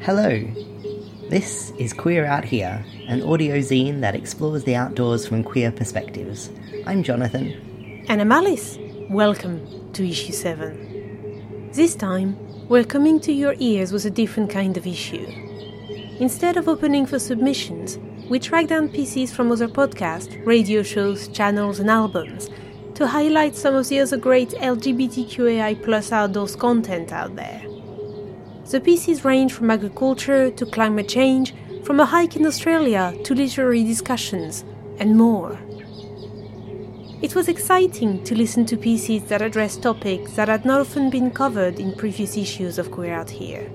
Hello. This is Queer Out Here, an audio zine that explores the outdoors from queer perspectives. I'm Jonathan. And I'm Alice. Welcome to issue 7. This time, we're coming to your ears with a different kind of issue. Instead of opening for submissions, we track down pieces from other podcasts, radio shows, channels, and albums to highlight some of the other great LGBTQAI plus outdoors content out there. The pieces range from agriculture to climate change, from a hike in Australia to literary discussions, and more. It was exciting to listen to pieces that address topics that had not often been covered in previous issues of Queer Out Here.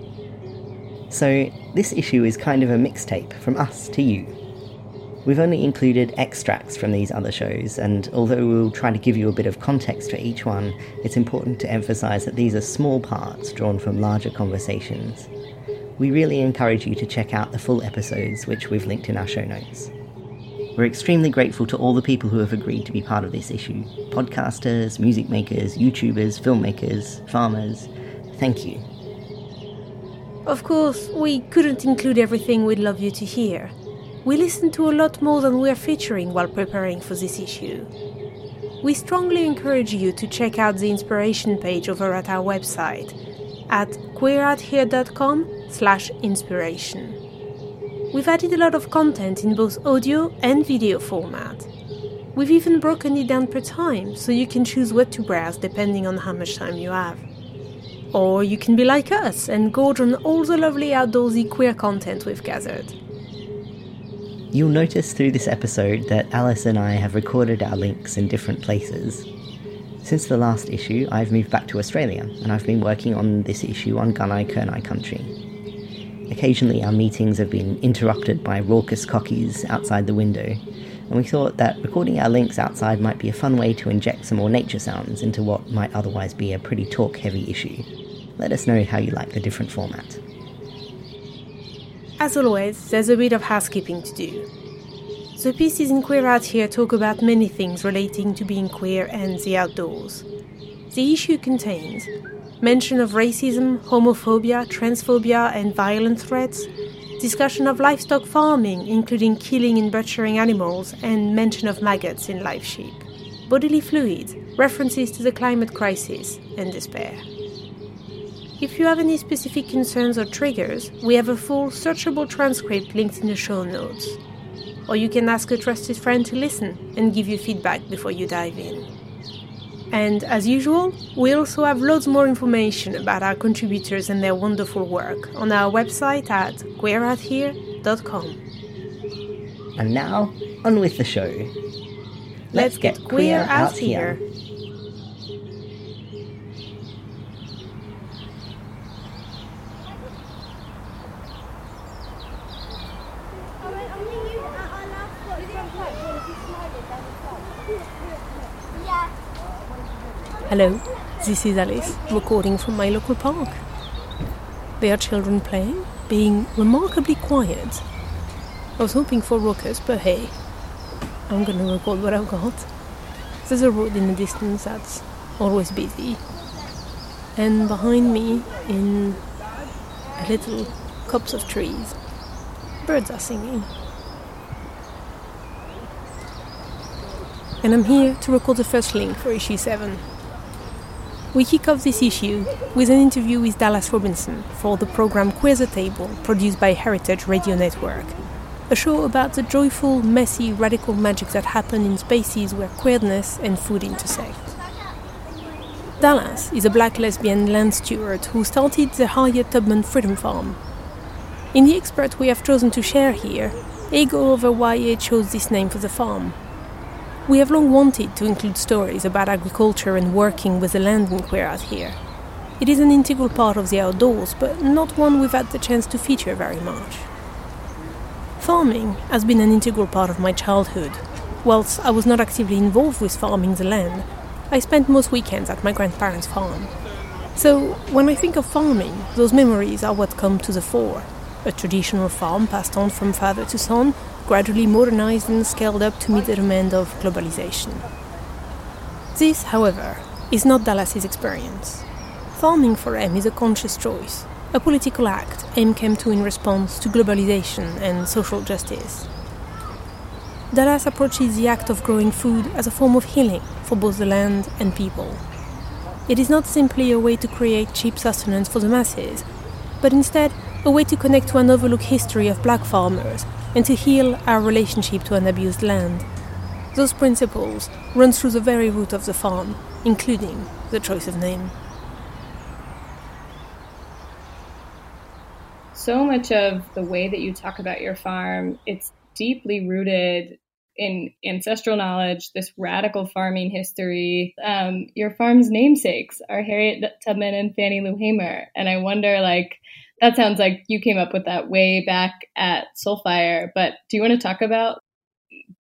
So, this issue is kind of a mixtape from us to you. We've only included extracts from these other shows, and although we'll try to give you a bit of context for each one, it's important to emphasise that these are small parts drawn from larger conversations. We really encourage you to check out the full episodes, which we've linked in our show notes. We're extremely grateful to all the people who have agreed to be part of this issue podcasters, music makers, YouTubers, filmmakers, farmers. Thank you. Of course, we couldn't include everything we'd love you to hear. We listened to a lot more than we're featuring while preparing for this issue. We strongly encourage you to check out the inspiration page over at our website at queerouthere.com slash inspiration. We've added a lot of content in both audio and video format. We've even broken it down per time so you can choose what to browse depending on how much time you have. Or you can be like us and gorge on all the lovely outdoorsy queer content we've gathered. You'll notice through this episode that Alice and I have recorded our links in different places. Since the last issue, I've moved back to Australia and I've been working on this issue on Gunai Kurnai country. Occasionally, our meetings have been interrupted by raucous cockies outside the window, and we thought that recording our links outside might be a fun way to inject some more nature sounds into what might otherwise be a pretty talk heavy issue. Let us know how you like the different format. As always, there's a bit of housekeeping to do. The pieces in Queer Out Here talk about many things relating to being queer and the outdoors. The issue contains mention of racism, homophobia, transphobia, and violent threats, discussion of livestock farming, including killing and butchering animals, and mention of maggots in live sheep, bodily fluids, references to the climate crisis, and despair. If you have any specific concerns or triggers, we have a full searchable transcript linked in the show notes. Or you can ask a trusted friend to listen and give you feedback before you dive in. And as usual, we also have loads more information about our contributors and their wonderful work on our website at queerouthere.com. And now, on with the show. Let's get queer out here. Hello, this is Alice, recording from my local park. There are children playing, being remarkably quiet. I was hoping for ruckus, but hey, I'm gonna record what I've got. There's a road in the distance that's always busy. And behind me, in a little copse of trees, birds are singing. And I'm here to record the first link for issue 7. We kick off this issue with an interview with Dallas Robinson for the program Queer's Table, produced by Heritage Radio Network. A show about the joyful, messy, radical magic that happens in spaces where queerness and food intersect. Dallas is a black lesbian land steward who started the Harriet Tubman Freedom Farm. In the expert we have chosen to share here, they go over why they chose this name for the farm. We have long wanted to include stories about agriculture and working with the land in Queer Out Here. It is an integral part of the outdoors, but not one we've had the chance to feature very much. Farming has been an integral part of my childhood. Whilst I was not actively involved with farming the land, I spent most weekends at my grandparents' farm. So, when I think of farming, those memories are what come to the fore. A traditional farm passed on from father to son, gradually modernized and scaled up to meet the demand of globalization. This, however, is not Dallas's experience. Farming for him is a conscious choice, a political act M came to in response to globalization and social justice. Dallas approaches the act of growing food as a form of healing for both the land and people. It is not simply a way to create cheap sustenance for the masses, but instead a way to connect to an overlooked history of black farmers and to heal our relationship to an abused land. Those principles run through the very root of the farm, including the choice of name. So much of the way that you talk about your farm, it's deeply rooted in ancestral knowledge, this radical farming history. Um, your farm's namesakes are Harriet Tubman and Fannie Lou Hamer, and I wonder, like, that sounds like you came up with that way back at Soulfire. But do you want to talk about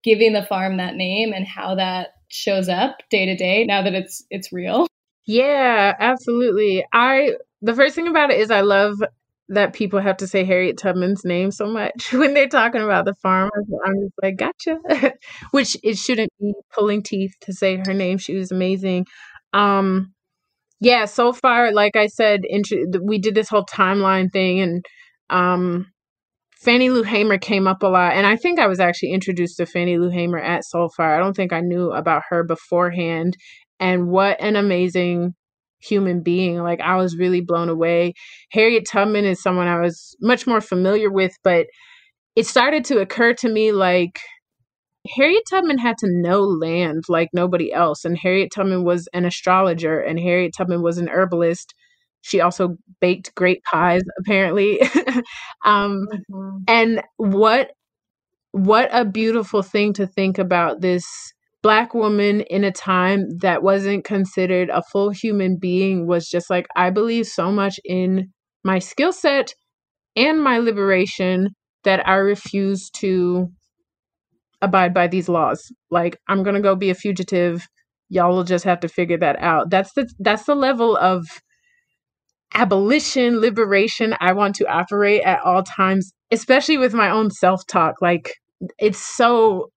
giving the farm that name and how that shows up day to day now that it's it's real? Yeah, absolutely. I the first thing about it is I love that people have to say Harriet Tubman's name so much when they're talking about the farm. I'm just like, gotcha. Which it shouldn't be pulling teeth to say her name. She was amazing. Um, yeah, so far, like I said, int- we did this whole timeline thing, and um, Fannie Lou Hamer came up a lot. And I think I was actually introduced to Fannie Lou Hamer at Soulfire. I don't think I knew about her beforehand. And what an amazing human being. Like I was really blown away. Harriet Tubman is someone I was much more familiar with, but it started to occur to me like Harriet Tubman had to know land like nobody else. And Harriet Tubman was an astrologer and Harriet Tubman was an herbalist. She also baked great pies, apparently. um, mm-hmm. And what what a beautiful thing to think about this black woman in a time that wasn't considered a full human being was just like i believe so much in my skill set and my liberation that i refuse to abide by these laws. Like i'm going to go be a fugitive. Y'all will just have to figure that out. That's the that's the level of abolition liberation i want to operate at all times especially with my own self-talk. Like it's so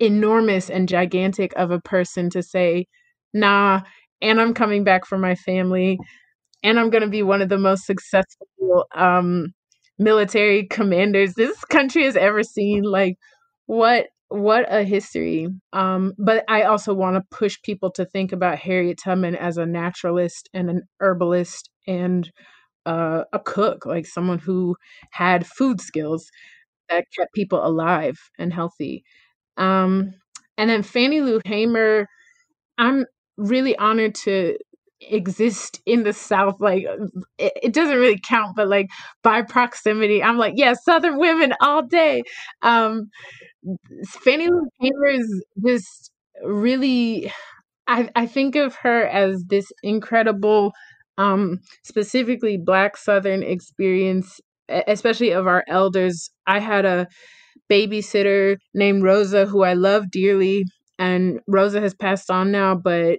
enormous and gigantic of a person to say, nah, and I'm coming back for my family, and I'm going to be one of the most successful um, military commanders this country has ever seen. Like, what what a history um but i also want to push people to think about harriet tubman as a naturalist and an herbalist and uh, a cook like someone who had food skills that kept people alive and healthy um, and then Fannie Lou Hamer, I'm really honored to exist in the South. Like, it, it, doesn't really count, but like by proximity, I'm like, yeah, Southern women all day. Um, Fannie Lou Hamer is just really, I, I think of her as this incredible, um, specifically Black Southern experience, especially of our elders. I had a babysitter named Rosa, who I love dearly. And Rosa has passed on now, but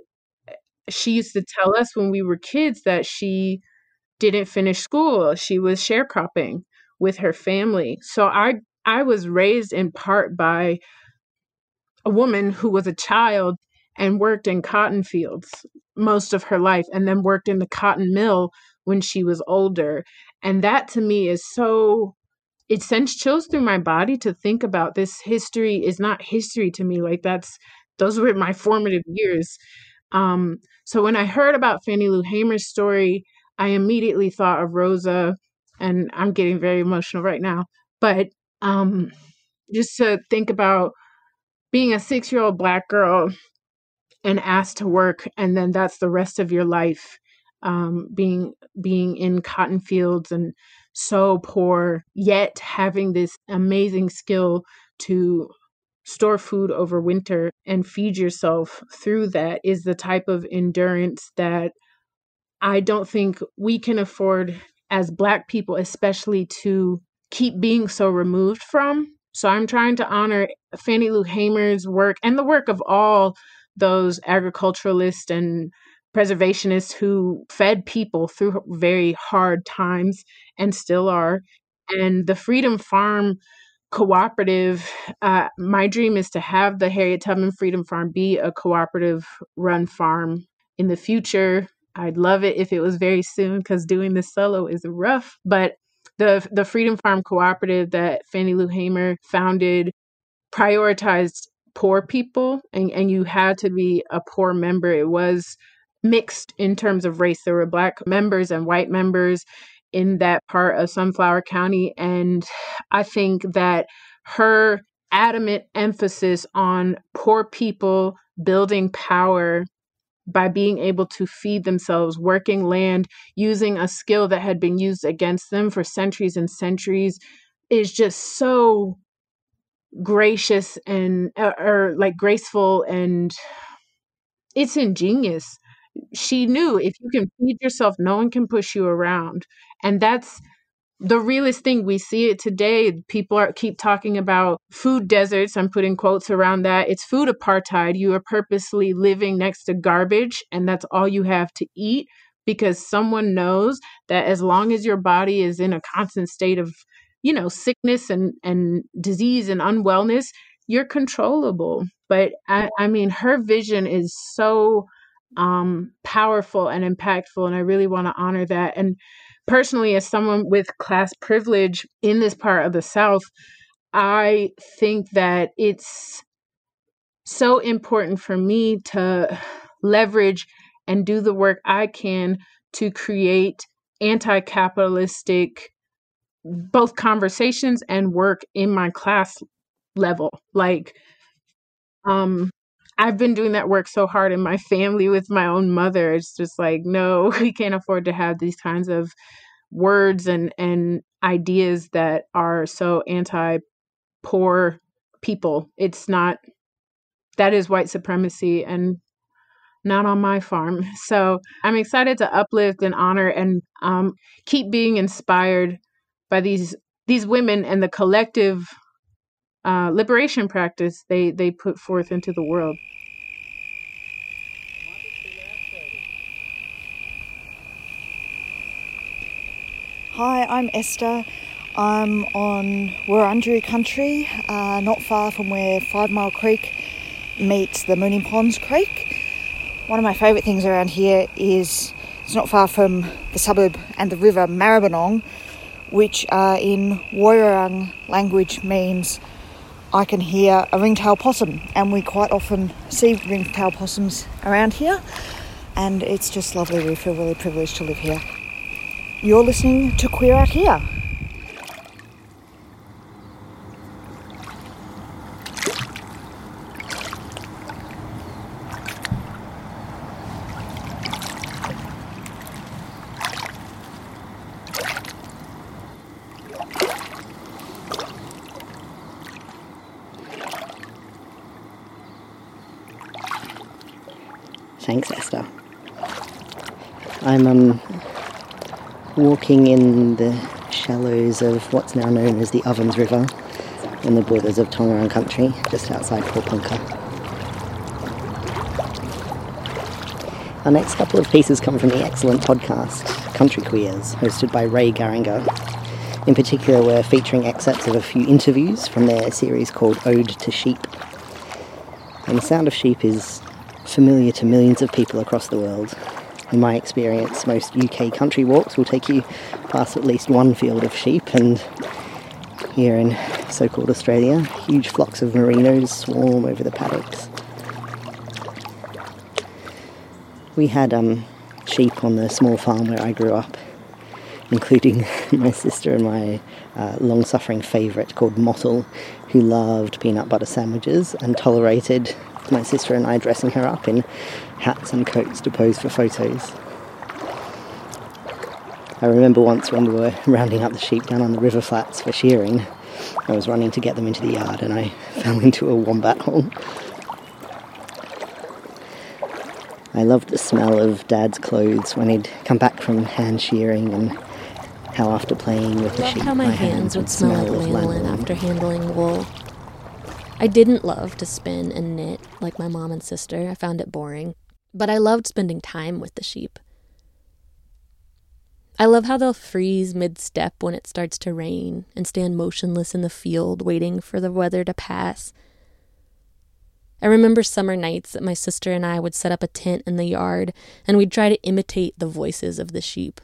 she used to tell us when we were kids that she didn't finish school. She was sharecropping with her family. So I I was raised in part by a woman who was a child and worked in cotton fields most of her life and then worked in the cotton mill when she was older. And that to me is so it sends chills through my body to think about this history is not history to me like that's those were my formative years um so when i heard about fannie lou hamer's story i immediately thought of rosa and i'm getting very emotional right now but um just to think about being a six year old black girl and asked to work and then that's the rest of your life um, being being in cotton fields and so poor, yet having this amazing skill to store food over winter and feed yourself through that is the type of endurance that I don't think we can afford as Black people, especially to keep being so removed from. So I'm trying to honor Fannie Lou Hamer's work and the work of all those agriculturalists and preservationists who fed people through very hard times and still are. And the Freedom Farm cooperative, uh, my dream is to have the Harriet Tubman Freedom Farm be a cooperative run farm in the future. I'd love it if it was very soon because doing this solo is rough. But the the Freedom Farm Cooperative that Fannie Lou Hamer founded prioritized poor people and, and you had to be a poor member. It was mixed in terms of race. There were black members and white members in that part of Sunflower County. And I think that her adamant emphasis on poor people building power by being able to feed themselves, working land, using a skill that had been used against them for centuries and centuries is just so gracious and uh, or like graceful and it's ingenious she knew if you can feed yourself, no one can push you around. And that's the realest thing. We see it today. People are keep talking about food deserts. I'm putting quotes around that. It's food apartheid. You are purposely living next to garbage, and that's all you have to eat because someone knows that as long as your body is in a constant state of, you know, sickness and, and disease and unwellness, you're controllable. But I, I mean, her vision is so um, powerful and impactful. And I really want to honor that. And personally, as someone with class privilege in this part of the South, I think that it's so important for me to leverage and do the work I can to create anti capitalistic both conversations and work in my class level. Like, um, I've been doing that work so hard in my family with my own mother. It's just like, no, we can't afford to have these kinds of words and and ideas that are so anti poor people. It's not that is white supremacy and not on my farm. So I'm excited to uplift and honor and um, keep being inspired by these these women and the collective uh, liberation practice they they put forth into the world. Hi, I'm Esther. I'm on Wurundjeri country, uh, not far from where Five Mile Creek meets the Moonee Ponds Creek. One of my favourite things around here is it's not far from the suburb and the river Maribyrnong, which uh, in Woiwurrung language means I can hear a ringtail possum, and we quite often see ringtail possums around here, and it's just lovely. We feel really privileged to live here. You're listening to Queer Out Here. Thanks, Esther. I'm um, walking in the shallows of what's now known as the Ovens River on the borders of Taungurung country, just outside Porepunkah. Our next couple of pieces come from the excellent podcast Country Queers, hosted by Rae Garringer. In particular, we're featuring excerpts of a few interviews from their series called Ode to Sheep. And the sound of sheep is familiar to millions of people across the world, in my experience, most UK country walks will take you past at least one field of sheep, and here in so called Australia, huge flocks of merinos swarm over the paddocks. We had um, sheep on the small farm where I grew up, including my sister and my uh, long suffering favourite called Mottle, who loved peanut butter sandwiches and tolerated my sister and I dressing her up in hats and coats to pose for photos. I remember once when we were rounding up the sheep down on the river flats for shearing, I was running to get them into the yard and I fell into a wombat hole. I loved the smell of Dad's clothes when he'd come back from hand shearing and how after playing with the sheep, how my, my hands, hands would smell like lanolin after handling wool. I didn't love to spin and knit like my mom and sister. I found it boring. But I loved spending time with the sheep. I love how they'll freeze mid step when it starts to rain and stand motionless in the field waiting for the weather to pass. I remember summer nights that my sister and I would set up a tent in the yard and we'd try to imitate the voices of the sheep.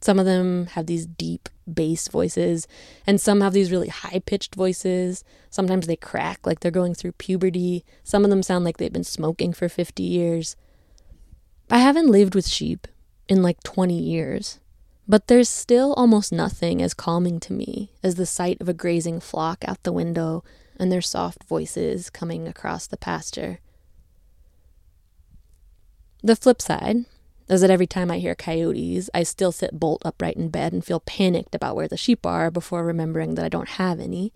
Some of them have these deep bass voices, and some have these really high pitched voices. Sometimes they crack like they're going through puberty. Some of them sound like they've been smoking for 50 years. I haven't lived with sheep in like 20 years, but there's still almost nothing as calming to me as the sight of a grazing flock out the window and their soft voices coming across the pasture. The flip side is that every time I hear coyotes, I still sit bolt upright in bed and feel panicked about where the sheep are before remembering that I don't have any.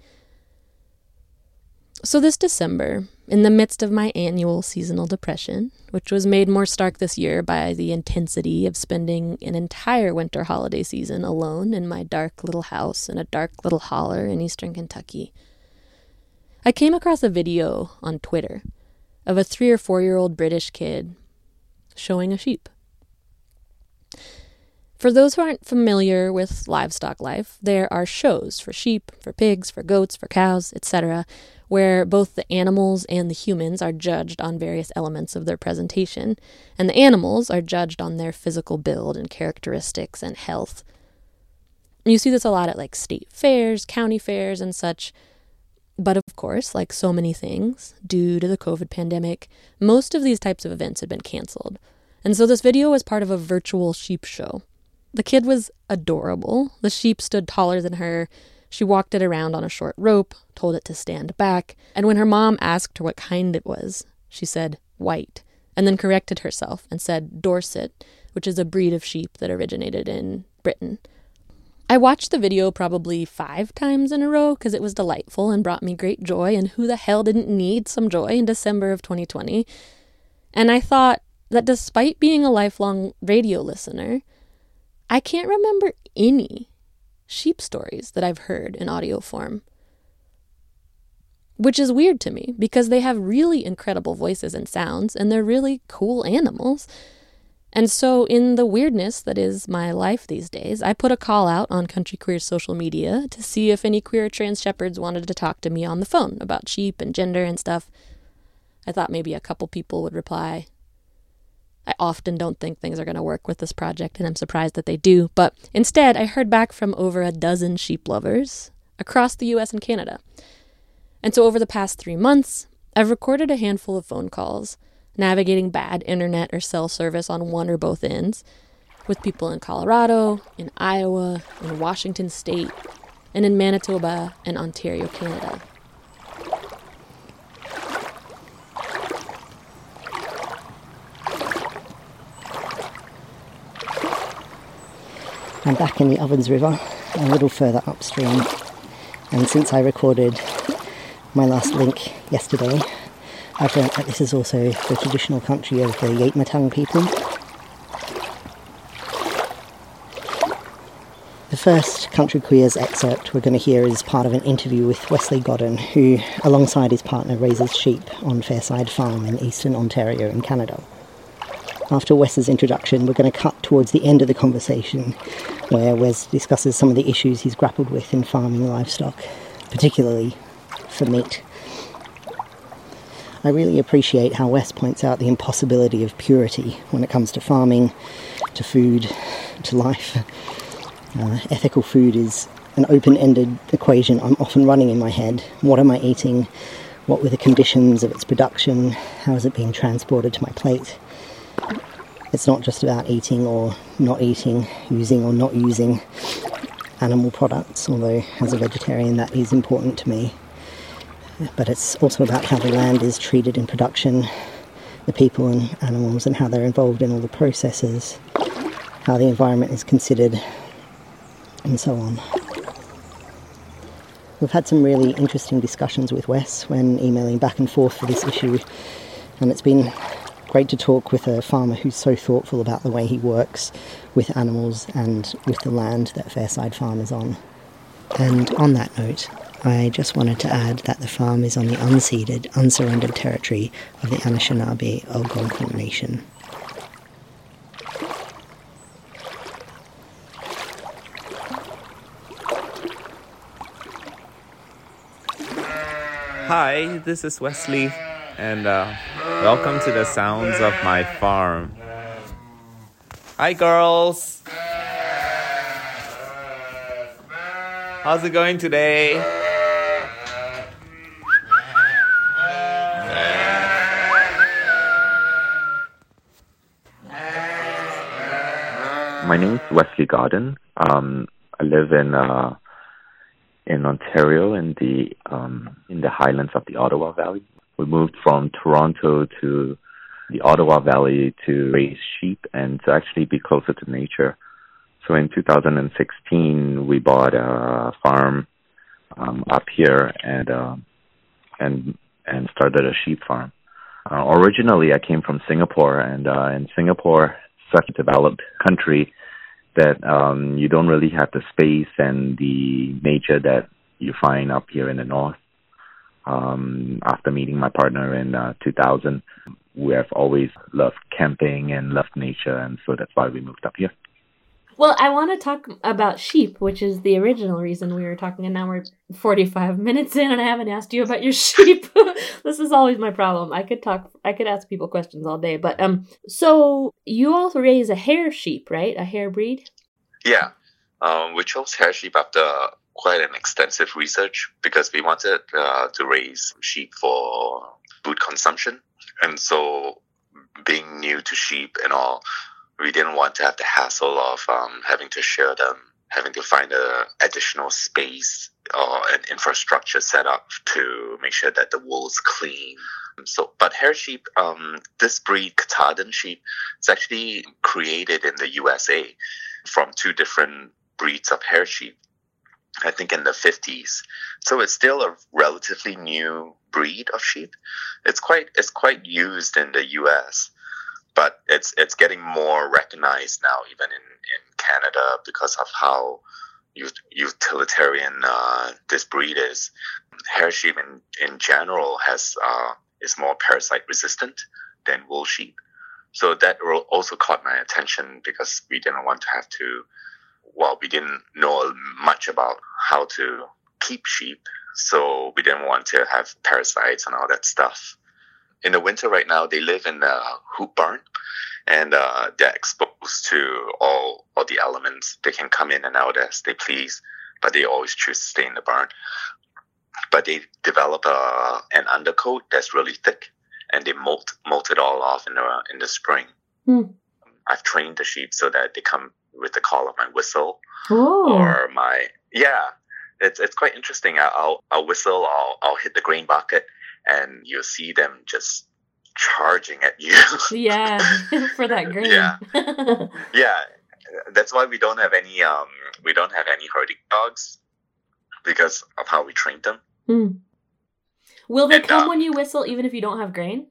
So, this December, in the midst of my annual seasonal depression, which was made more stark this year by the intensity of spending an entire winter holiday season alone in my dark little house in a dark little holler in eastern Kentucky, I came across a video on Twitter of a three or four year old British kid showing a sheep. For those who aren't familiar with livestock life, there are shows for sheep, for pigs, for goats, for cows, etc., where both the animals and the humans are judged on various elements of their presentation, and the animals are judged on their physical build and characteristics and health. You see this a lot at like state fairs, county fairs, and such. But of course, like so many things, due to the COVID pandemic, most of these types of events had been canceled. And so this video was part of a virtual sheep show. The kid was adorable. The sheep stood taller than her. She walked it around on a short rope, told it to stand back, and when her mom asked her what kind it was, she said white, and then corrected herself and said Dorset, which is a breed of sheep that originated in Britain. I watched the video probably five times in a row because it was delightful and brought me great joy, and who the hell didn't need some joy in December of 2020? And I thought that despite being a lifelong radio listener, I can't remember any sheep stories that I've heard in audio form. Which is weird to me because they have really incredible voices and sounds, and they're really cool animals. And so, in the weirdness that is my life these days, I put a call out on Country Queer's social media to see if any queer trans shepherds wanted to talk to me on the phone about sheep and gender and stuff. I thought maybe a couple people would reply. I often don't think things are going to work with this project, and I'm surprised that they do. But instead, I heard back from over a dozen sheep lovers across the US and Canada. And so, over the past three months, I've recorded a handful of phone calls, navigating bad internet or cell service on one or both ends, with people in Colorado, in Iowa, in Washington State, and in Manitoba and Ontario, Canada. I'm back in the Ovens River, a little further upstream. And since I recorded my last link yesterday, I've learnt that this is also the traditional country of the Yatmatang people. The first Country Queers excerpt we're going to hear is part of an interview with Wesley Godden, who, alongside his partner, raises sheep on Fairside Farm in eastern Ontario in Canada after Wes's introduction, we're going to cut towards the end of the conversation where Wes discusses some of the issues he's grappled with in farming livestock, particularly for meat. I really appreciate how Wes points out the impossibility of purity when it comes to farming, to food, to life. Uh, ethical food is an open ended equation I'm often running in my head. What am I eating? What were the conditions of its production? How is it being transported to my plate? It's not just about eating or not eating, using or not using animal products, although as a vegetarian that is important to me. But it's also about how the land is treated in production, the people and animals, and how they're involved in all the processes, how the environment is considered, and so on. We've had some really interesting discussions with Wes when emailing back and forth for this issue, and it's been great to talk with a farmer who's so thoughtful about the way he works with animals and with the land that Fairside Farm is on. And on that note, I just wanted to add that the farm is on the unceded, unsurrendered territory of the Anishinaabe Algonquin Nation. Hi, this is Wesley and uh, welcome to the sounds of my farm. Hi, girls! How's it going today? My name is Wesley Garden. Um, I live in uh, in Ontario in the um, in the highlands of the Ottawa Valley. We moved from Toronto to the Ottawa Valley to raise sheep and to actually be closer to nature. So in 2016, we bought a farm um, up here and uh, and and started a sheep farm. Uh, originally, I came from Singapore, and uh, in Singapore, such a developed country that um, you don't really have the space and the nature that you find up here in the north. Um, after meeting my partner in uh, 2000, we have always loved camping and loved nature, and so that's why we moved up here. Well, I want to talk about sheep, which is the original reason we were talking, and now we're 45 minutes in, and I haven't asked you about your sheep. this is always my problem. I could talk, I could ask people questions all day, but um, so you also raise a hair sheep, right? A hair breed? Yeah, um, we chose hair sheep after quite an extensive research because we wanted uh, to raise sheep for food consumption, and so being new to sheep and all we didn't want to have the hassle of um, having to share them, having to find an additional space or an infrastructure set up to make sure that the wool is clean. So, but hair sheep, um, this breed, Katahdin sheep, it's actually created in the USA from two different breeds of hair sheep. I think in the 50s. So it's still a relatively new breed of sheep. It's quite it's quite used in the US but it's it's getting more recognized now, even in, in Canada, because of how utilitarian uh, this breed is. Hair sheep in, in general has uh, is more parasite resistant than wool sheep, so that also caught my attention because we didn't want to have to. Well, we didn't know much about how to keep sheep, so we didn't want to have parasites and all that stuff in the winter right now, they live in a hoop barn, and uh, they're exposed to all all the elements. They can come in and out as they please, but they always choose to stay in the barn. But they develop a, an undercoat that's really thick, and they molt molt it all off in the in the spring. Hmm. I've trained the sheep so that they come with the call of my whistle oh. or my yeah. It's it's quite interesting. I'll I'll whistle. I'll I'll hit the grain bucket and you'll see them just charging at you. yeah, for that grain. Yeah, yeah. That's why we don't have any um we don't have any herding dogs because of how we trained them. Hmm. Will they and, come um, when you whistle, even if you don't have grain?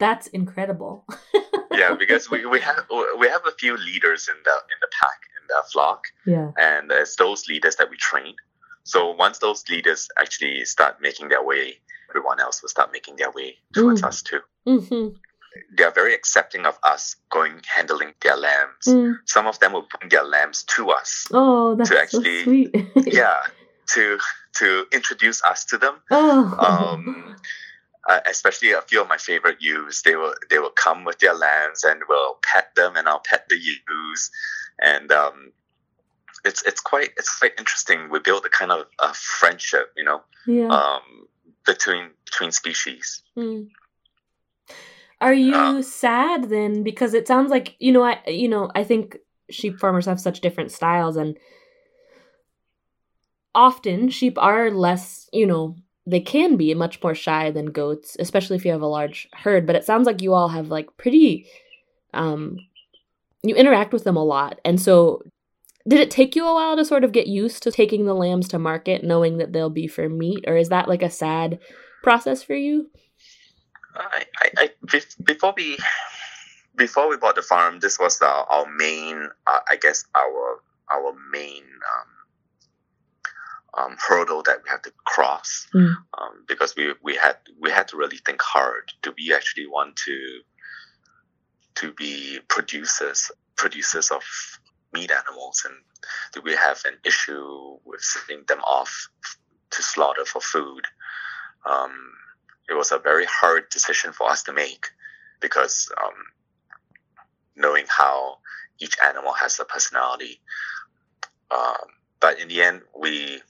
That's incredible. yeah, because we, we have we have a few leaders in the in the pack in the flock. Yeah. And it's those leaders that we train. So once those leaders actually start making their way, everyone else will start making their way towards mm. us too. Mm-hmm. They are very accepting of us going handling their lambs. Mm. Some of them will bring their lambs to us. Oh, that's to actually, so sweet. yeah, to to introduce us to them. Oh. Um, uh, especially a few of my favorite ewes, they will they will come with their lambs and we'll pet them, and I'll pet the ewes, and um, it's it's quite it's quite interesting. We build a kind of a friendship, you know, yeah. um, between between species. Mm. Are you uh, sad then? Because it sounds like you know, I you know, I think sheep farmers have such different styles, and often sheep are less, you know, they can be much more shy than goats, especially if you have a large herd. But it sounds like you all have like pretty, um, you interact with them a lot, and so did it take you a while to sort of get used to taking the lambs to market knowing that they'll be for meat or is that like a sad process for you I, I, I before we before we bought the farm this was our, our main uh, i guess our our main um, um, hurdle that we had to cross mm. um, because we, we had we had to really think hard do we actually want to to be producers producers of meat animals and do we have an issue with sending them off to slaughter for food um, it was a very hard decision for us to make because um, knowing how each animal has a personality. Um, but in the end, we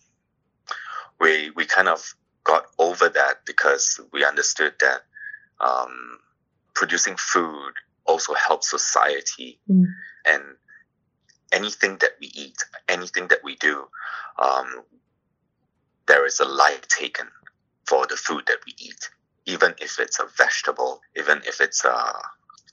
we we kind of got over that because we understood that um, producing food also helps society mm. and anything that we eat, anything that we do, um, there is a life taken for the food that we eat. Even if it's a vegetable, even if it's a,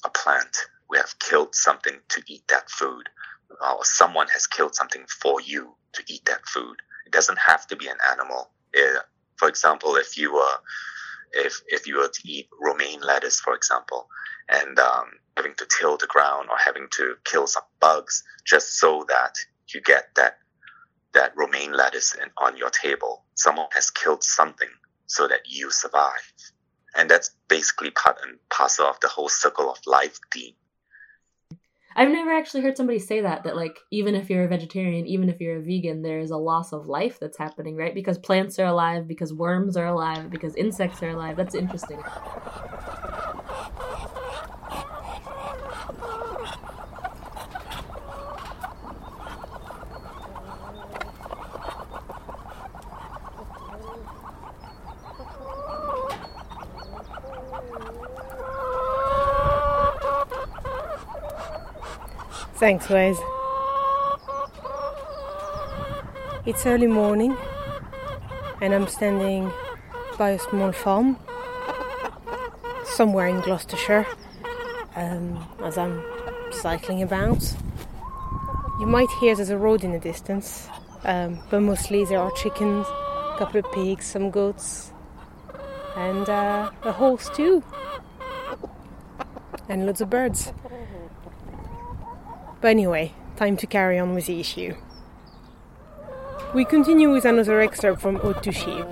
a plant, we have killed something to eat that food, or someone has killed something for you to eat that food. It doesn't have to be an animal. It, for example, if you were if if you were to eat romaine lettuce, for example, and um, having to till the ground or having to kill some bugs just so that you get that that romaine lettuce in, on your table. Someone has killed something so that you survive. And that's basically part and parcel of the whole circle of life theme. I've never actually heard somebody say that, that like, even if you're a vegetarian, even if you're a vegan, there's a loss of life that's happening, right? Because plants are alive, because worms are alive, because insects are alive. That's interesting. Thanks, Wes. It's early morning and I'm standing by a small farm somewhere in Gloucestershire um, as I'm cycling about. You might hear there's a road in the distance, um, but mostly there are chickens, a couple of pigs, some goats, and uh, a horse too, and lots of birds. But anyway, time to carry on with the issue. We continue with another excerpt from Ode to Sheep,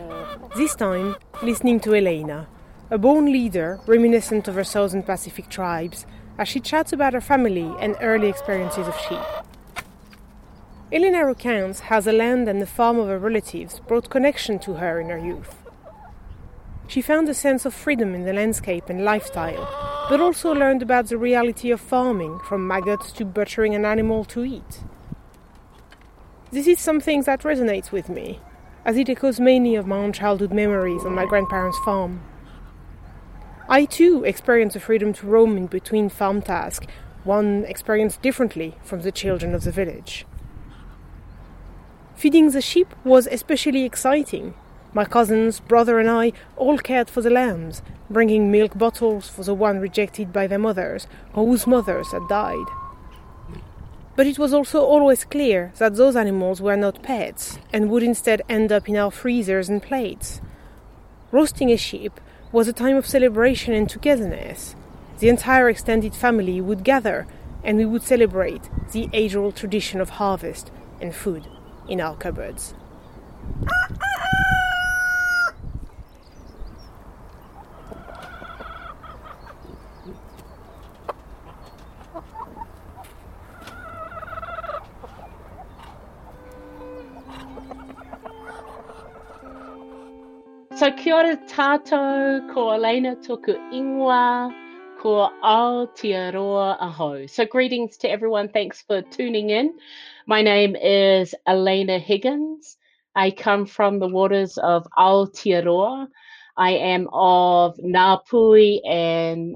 this time listening to Elena, a born leader reminiscent of her Southern Pacific tribes, as she chats about her family and early experiences of sheep. Elena recounts how the land and the farm of her relatives brought connection to her in her youth. She found a sense of freedom in the landscape and lifestyle, but also learned about the reality of farming, from maggots to butchering an animal to eat. This is something that resonates with me, as it echoes many of my own childhood memories on my grandparents' farm. I too experience the freedom to roam in between farm tasks, one experienced differently from the children of the village. Feeding the sheep was especially exciting my cousins, brother, and I all cared for the lambs, bringing milk bottles for the one rejected by their mothers or whose mothers had died. But it was also always clear that those animals were not pets and would instead end up in our freezers and plates. Roasting a sheep was a time of celebration and togetherness. The entire extended family would gather and we would celebrate the age old tradition of harvest and food in our cupboards. So kia ora tātou, ko Elena toku ingoa, ko Aotearoa aho. So greetings to everyone. Thanks for tuning in. My name is Elena Higgins. I come from the waters of Aotearoa. I am of Ngāpuhi and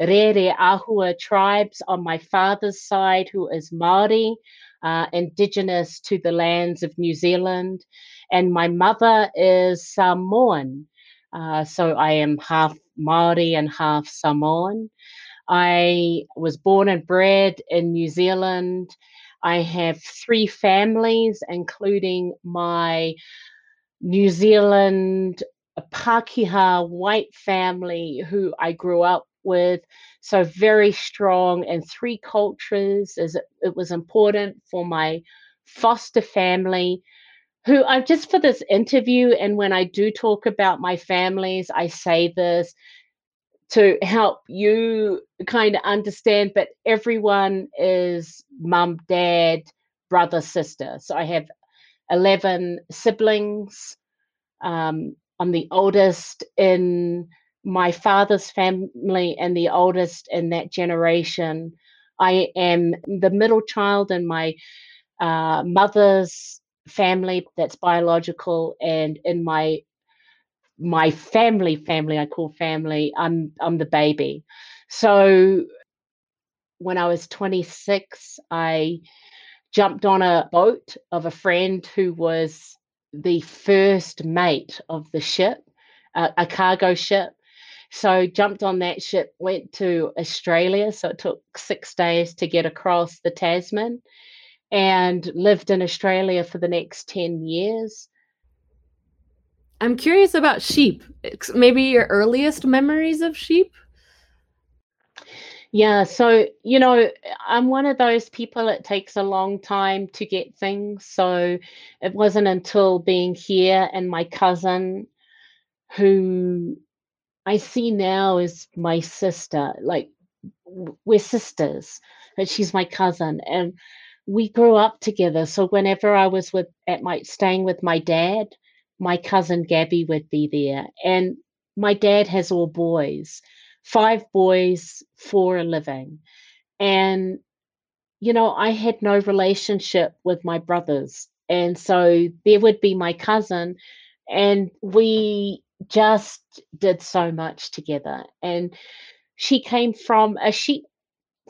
Rere Ahua tribes on my father's side, who is Māori, uh, indigenous to the lands of New Zealand and my mother is Samoan. Uh, so I am half Maori and half Samoan. I was born and bred in New Zealand. I have three families, including my New Zealand Pakeha white family who I grew up with. So very strong in three cultures as it, it was important for my foster family who I just for this interview and when I do talk about my families, I say this to help you kind of understand, but everyone is mum, dad, brother, sister. So I have 11 siblings um, I'm the oldest in my father's family and the oldest in that generation. I am the middle child in my uh, mother's family that's biological, and in my my family family I call family, I'm I'm the baby. So when I was 26, I jumped on a boat of a friend who was the first mate of the ship, uh, a cargo ship. So jumped on that ship, went to Australia. So it took six days to get across the Tasman, and lived in Australia for the next ten years. I'm curious about sheep. Maybe your earliest memories of sheep. Yeah, so you know, I'm one of those people it takes a long time to get things. So it wasn't until being here and my cousin, who I see now as my sister, like we're sisters, but she's my cousin, and we grew up together. So whenever I was with at my staying with my dad, my cousin Gabby would be there, and my dad has all boys five boys for a living. And, you know, I had no relationship with my brothers. And so there would be my cousin, and we just did so much together. And she came from a sheep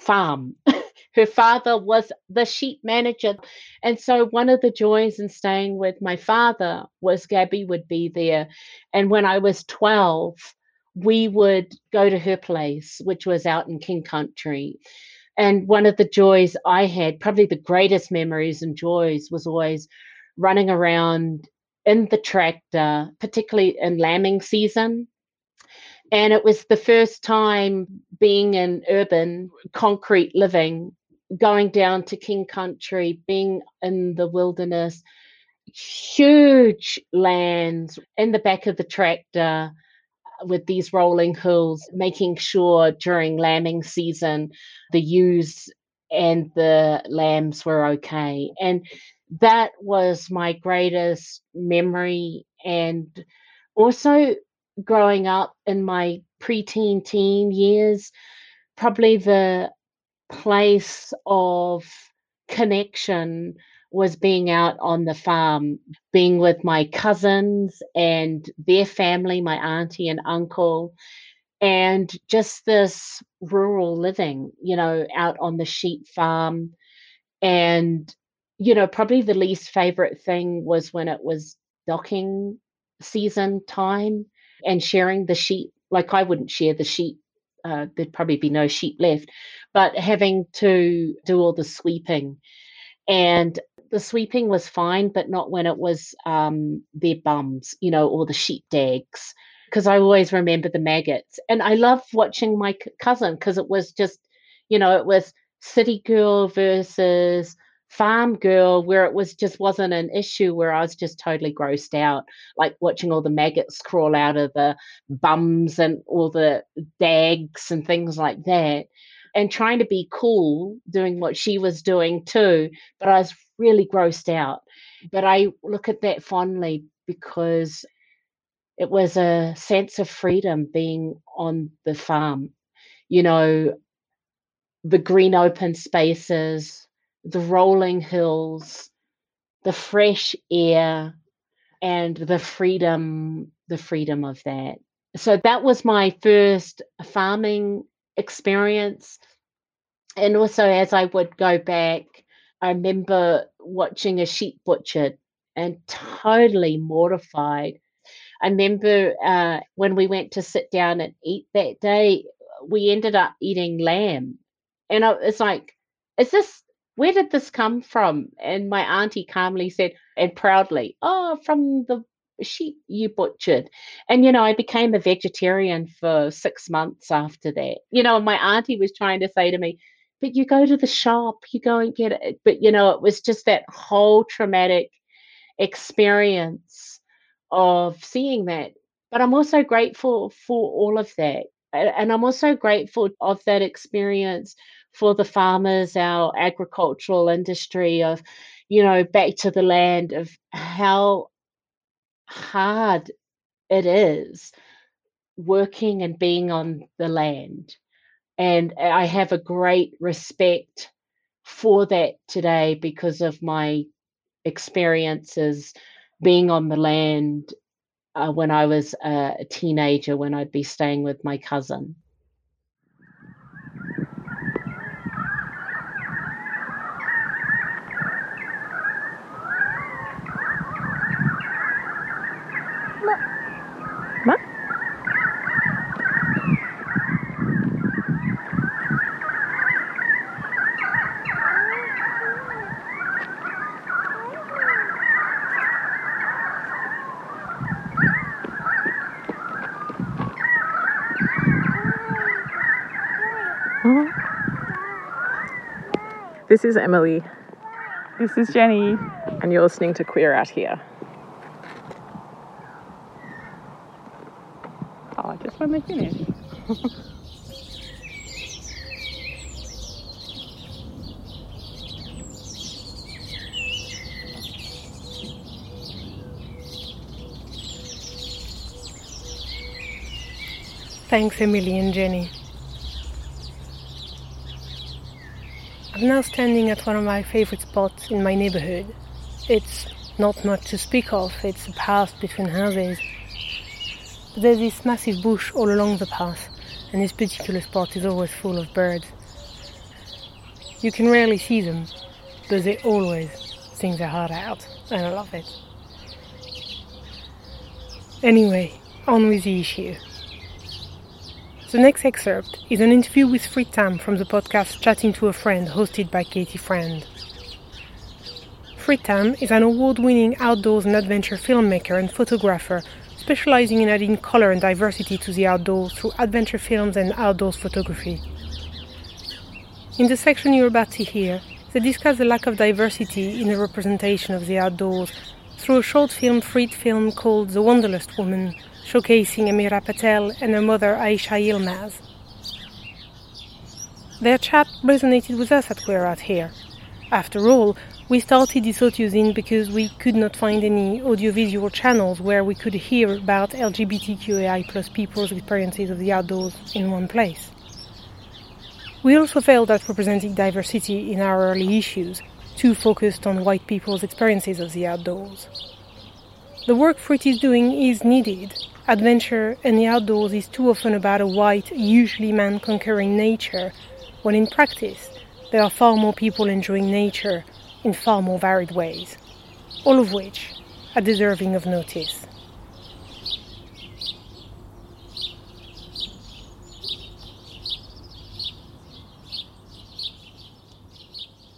farm. Her father was the sheep manager. And so, one of the joys in staying with my father was Gabby would be there. And when I was 12, we would go to her place, which was out in King Country. And one of the joys I had, probably the greatest memories and joys, was always running around in the tractor, particularly in lambing season. And it was the first time being in urban concrete living, going down to King Country, being in the wilderness, huge lands in the back of the tractor uh, with these rolling hills, making sure during lambing season the ewes and the lambs were okay. And that was my greatest memory. And also growing up in my preteen teen years, probably the place of connection was being out on the farm, being with my cousins and their family, my auntie and uncle, and just this rural living, you know, out on the sheep farm. And, you know, probably the least favorite thing was when it was docking season time and sharing the sheep. Like I wouldn't share the sheep. Uh, there'd probably be no sheep left, but having to do all the sweeping and the sweeping was fine, but not when it was um, their bums, you know, or the sheep dags, because I always remember the maggots. And I love watching my cousin because it was just, you know, it was city girl versus farm girl where it was just wasn't an issue where I was just totally grossed out, like watching all the maggots crawl out of the bums and all the dags and things like that and trying to be cool doing what she was doing too but i was really grossed out. But i look at that fondly because it was a sense of freedom being on the farm you know the green open spaces the rolling hills the fresh air and the freedom the freedom of that so that was my first farming experience. And also, as I would go back, I remember watching a sheep butchered and totally mortified. I remember uh, when we went to sit down and eat that day, we ended up eating lamb. And I, it's like, is this, where did this come from? And my auntie calmly said, and proudly, oh, from the sheep you butchered. And, you know, I became a vegetarian for six months after that. You know, my auntie was trying to say to me, but you go to the shop, you go and get it. But, you know, it was just that whole traumatic experience of seeing that. But I'm also grateful for all of that. And I'm also grateful of that experience for the farmers, our agricultural industry of, you know, back to the land of how hard it is working and being on the land. And I have a great respect for that today because of my experiences being on the land uh, when I was a, a teenager, when I'd be staying with my cousin. This is Emily, This is Jenny. and you're listening to Queer Out Here. Oh, just when they finish. Thanks, Emily and Jenny. I'm now standing at one of my favorite spots in my neighborhood. It's not much to speak of, it's a path between houses. But there's this massive bush all along the path, and this particular spot is always full of birds. You can rarely see them, but they always sing their heart out, and I love it. Anyway, on with the issue. The next excerpt is an interview with Free Tam from the podcast Chatting to a Friend, hosted by Katie Friend. Free Tam is an award winning outdoors and adventure filmmaker and photographer specializing in adding color and diversity to the outdoors through adventure films and outdoors photography. In the section you're about to hear, they discuss the lack of diversity in the representation of the outdoors through a short film Freed film called The Wanderlust Woman, showcasing Amira Patel and her mother Aisha Yilmaz. Their chat resonated with us at We're Here. After all, we started this audiozine because we could not find any audiovisual channels where we could hear about LGBTQAI plus people's experiences of the outdoors in one place. We also felt that representing diversity in our early issues too focused on white people's experiences of the outdoors. The work Fruit is doing is needed. Adventure and the outdoors is too often about a white, usually man conquering nature, when in practice there are far more people enjoying nature in far more varied ways, all of which are deserving of notice.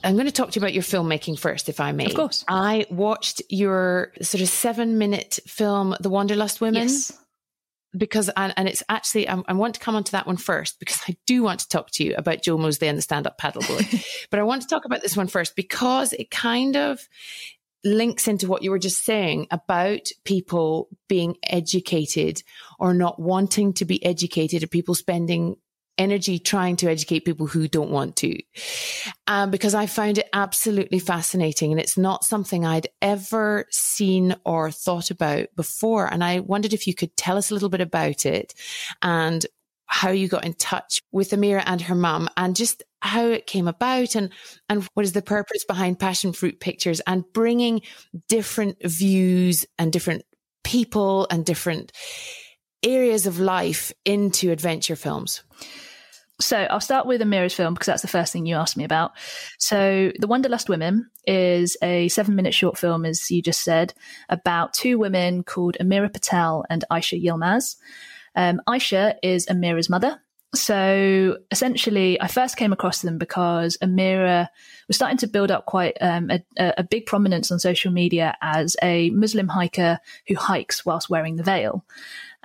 I'm going to talk to you about your filmmaking first, if I may. Of course. I watched your sort of seven minute film, The Wanderlust Women. Yes. Because, and, and it's actually, I, I want to come onto that one first because I do want to talk to you about Joe Mosley and the stand up paddleboard. but I want to talk about this one first because it kind of links into what you were just saying about people being educated or not wanting to be educated or people spending energy trying to educate people who don't want to. Um, because I found it absolutely fascinating and it's not something I'd ever seen or thought about before. And I wondered if you could tell us a little bit about it and how you got in touch with Amira and her mum and just how it came about and and what is the purpose behind passion fruit pictures and bringing different views and different people and different areas of life into adventure films So I'll start with Amira's film because that's the first thing you asked me about. So The Wanderlust Women is a seven minute short film, as you just said, about two women called Amira Patel and Aisha Yilmaz. Um, Aisha is Amira's mother. So essentially, I first came across them because Amira was starting to build up quite um, a, a big prominence on social media as a Muslim hiker who hikes whilst wearing the veil.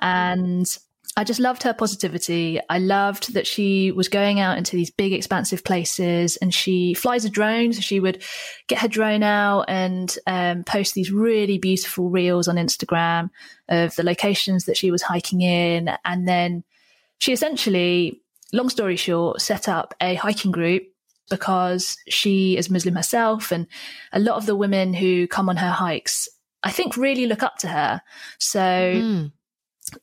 And I just loved her positivity. I loved that she was going out into these big, expansive places and she flies a drone. So she would get her drone out and um, post these really beautiful reels on Instagram of the locations that she was hiking in. And then she essentially, long story short, set up a hiking group because she is Muslim herself. And a lot of the women who come on her hikes, I think, really look up to her. So. Mm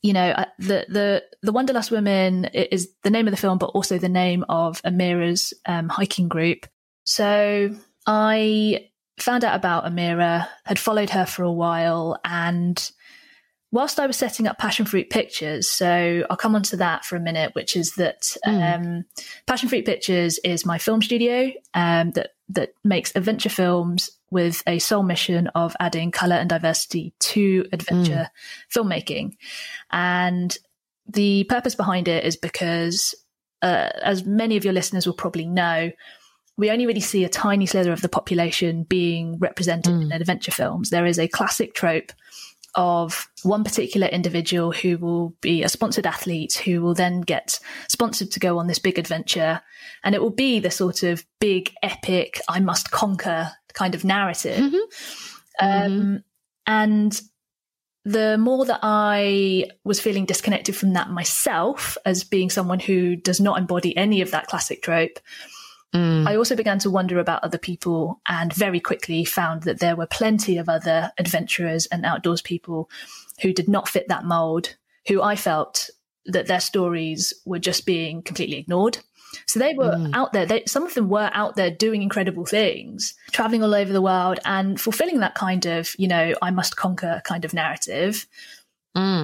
you know, uh, the the the Wanderlust Women is the name of the film, but also the name of Amira's um, hiking group. So I found out about Amira, had followed her for a while, and whilst I was setting up Passion Fruit Pictures, so I'll come on to that for a minute, which is that Mm. um, Passion Fruit Pictures is my film studio um, that that makes adventure films with a sole mission of adding color and diversity to adventure filmmaking, and the purpose behind it is because, uh, as many of your listeners will probably know. We only really see a tiny slither of the population being represented in adventure films. There is a classic trope of one particular individual who will be a sponsored athlete who will then get sponsored to go on this big adventure. And it will be the sort of big, epic, I must conquer kind of narrative. Mm-hmm. Mm-hmm. Um, and the more that I was feeling disconnected from that myself as being someone who does not embody any of that classic trope, mm. I also began to wonder about other people and very quickly found that there were plenty of other adventurers and outdoors people who did not fit that mold, who I felt that their stories were just being completely ignored. So they were out there. They, some of them were out there doing incredible things, traveling all over the world and fulfilling that kind of, you know, I must conquer kind of narrative.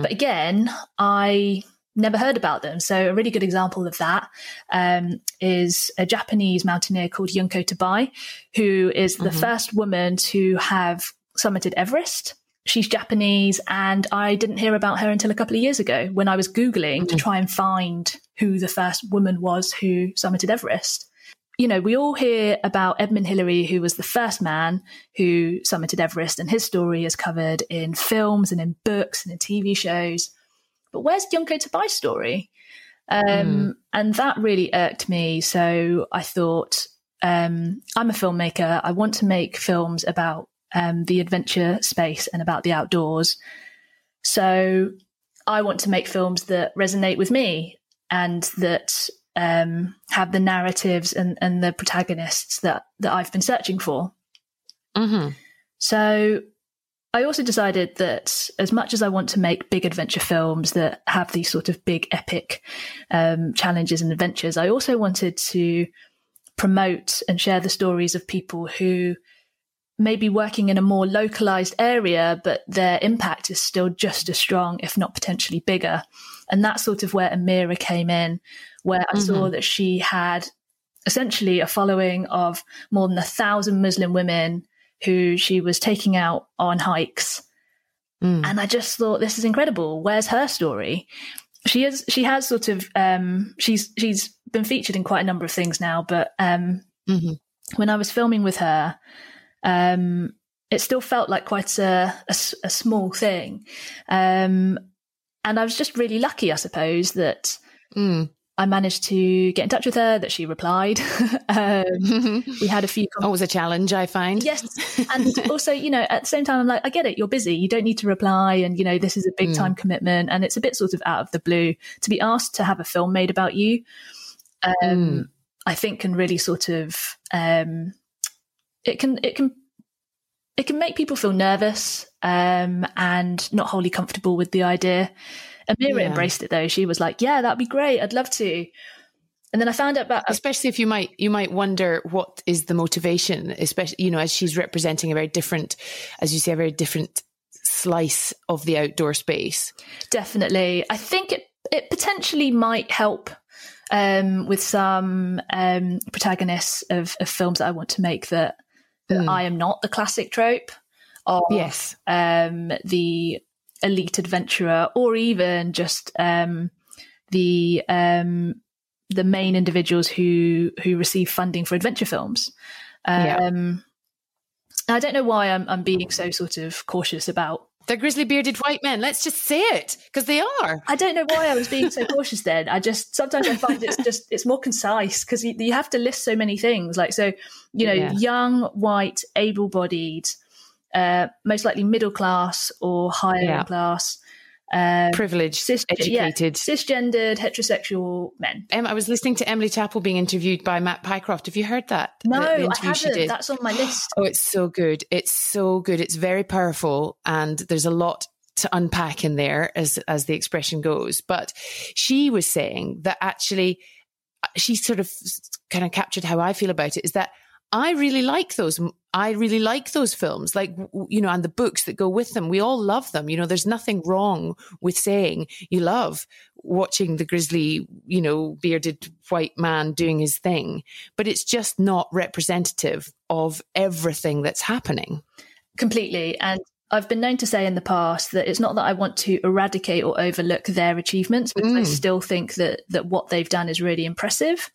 But again, I never heard about them. So a really good example of that um, is a Japanese mountaineer called Junko Tabei, who is the Mhm. first woman to have summited Everest. She's Japanese, and I didn't hear about her until a couple of years ago when I was Googling to try and find who the first woman was who summited Everest. You know, we all hear about Edmund Hillary, who was the first man who summited Everest, and his story is covered in films and in books and in TV shows. But where's Junko Tabei's story? Um, And that really irked me. So I thought, um, I'm a filmmaker. I want to make films about um, the adventure space and about the outdoors. So I want to make films that resonate with me and that um, have the narratives and, and the protagonists that, that I've been searching for. Mm-hmm. So I also decided that as much as I want to make big adventure films that have these sort of big epic um, challenges and adventures, I also wanted to promote and share the stories of people who may be working in a more localized area, but their impact is still just as strong, if not potentially bigger. And that's sort of where Amira came in, where I saw Mhm. that she had essentially a following of more than a thousand Muslim women who she was taking out on hikes. And I just thought, this is incredible. Where's her story? She is. She has sort of. Um, she's she's been featured in quite a number of things now, but um, when I was filming with her, um, it still felt like quite a small thing. Um, and I was just really lucky, I suppose, that I managed to get in touch with her, that she replied. um, we had a few. Always a challenge, I find. Yes. And also, you know, at the same time, I'm like, I get it. You're busy. You don't need to reply. And, you know, this is a big time commitment. And it's a bit sort of out of the blue to be asked to have a film made about you. Um, I think can really sort of, um, it can, it can, it can make people feel nervous um, and not wholly comfortable with the idea. Amira Yeah. embraced it though. She was like, "Yeah, that'd be great. I'd love to." And then I found out about especially if you might you might wonder what is the motivation, especially you know as she's representing a very different, as you say, a very different slice of the outdoor space. Definitely. I think it, it potentially might help um, with some um, protagonists of, of films that I want to make that, that I am not the classic trope of Yes. um, the elite adventurer or even just um, the um, the main individuals who who receive funding for adventure films. Yeah. Um, I don't know why I'm, I'm being so sort of cautious about They're grizzly bearded white men. Let's just say it because they are. I don't know why I was being so cautious then. I just sometimes I find it's just it's more concise because you, you have to list so many things. Like so, you know, Yeah. young, white, able-bodied, uh, most likely middle class or higher Yeah. class, um, Privileged, cis- yeah, educated. cisgendered, heterosexual men. Em, I was listening to Emily Chappell being interviewed by Matt Pycroft. Have you heard that? No, The- the I haven't. That's on my list. Oh, it's so good. It's so good. It's very powerful, and there's a lot to unpack in there, as as the expression goes. But she was saying that actually, uh, she sort of kind of captured how I feel about it. Is that I really like those. I really like those films, like, you know, and the books that go with them. We all love them. You know, there's nothing wrong with saying you love watching the grizzly, you know, bearded white man doing his thing, but it's just not representative of everything that's happening. Completely. And I've been known to say in the past that it's not that I want to eradicate or overlook their achievements, because mm. I still think that that what they've done is really impressive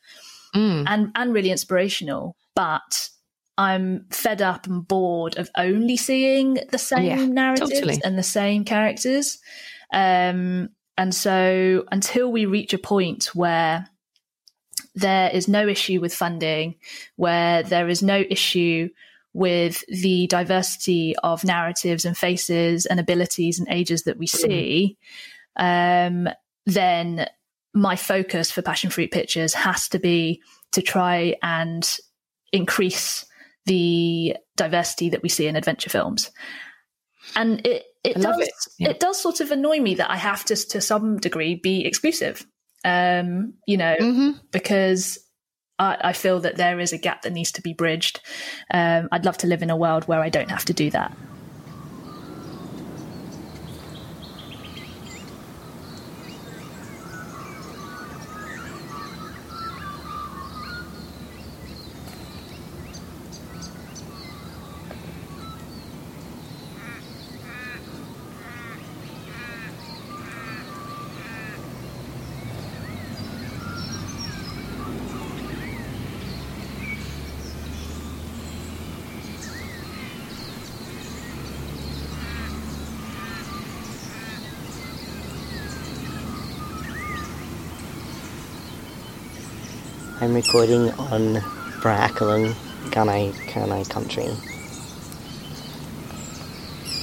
mm. and and really inspirational but I'm fed up and bored of only seeing the same yeah, narratives totally. and the same characters. Um, and so until we reach a point where there is no issue with funding, where there is no issue with the diversity of narratives and faces and abilities and ages that we mm. see, um, then my focus for Passion Fruit Pictures has to be to try and increase the diversity that we see in adventure films. And it it does it. Yeah. it. does sort of annoy me that I have to to some degree be exclusive. Um, you know, mm-hmm. because I, I, feel that there is a gap that needs to be bridged. Um, I'd love to live in a world where I don't have to do that. I'm recording on Braakulung, Gunai Kurnai country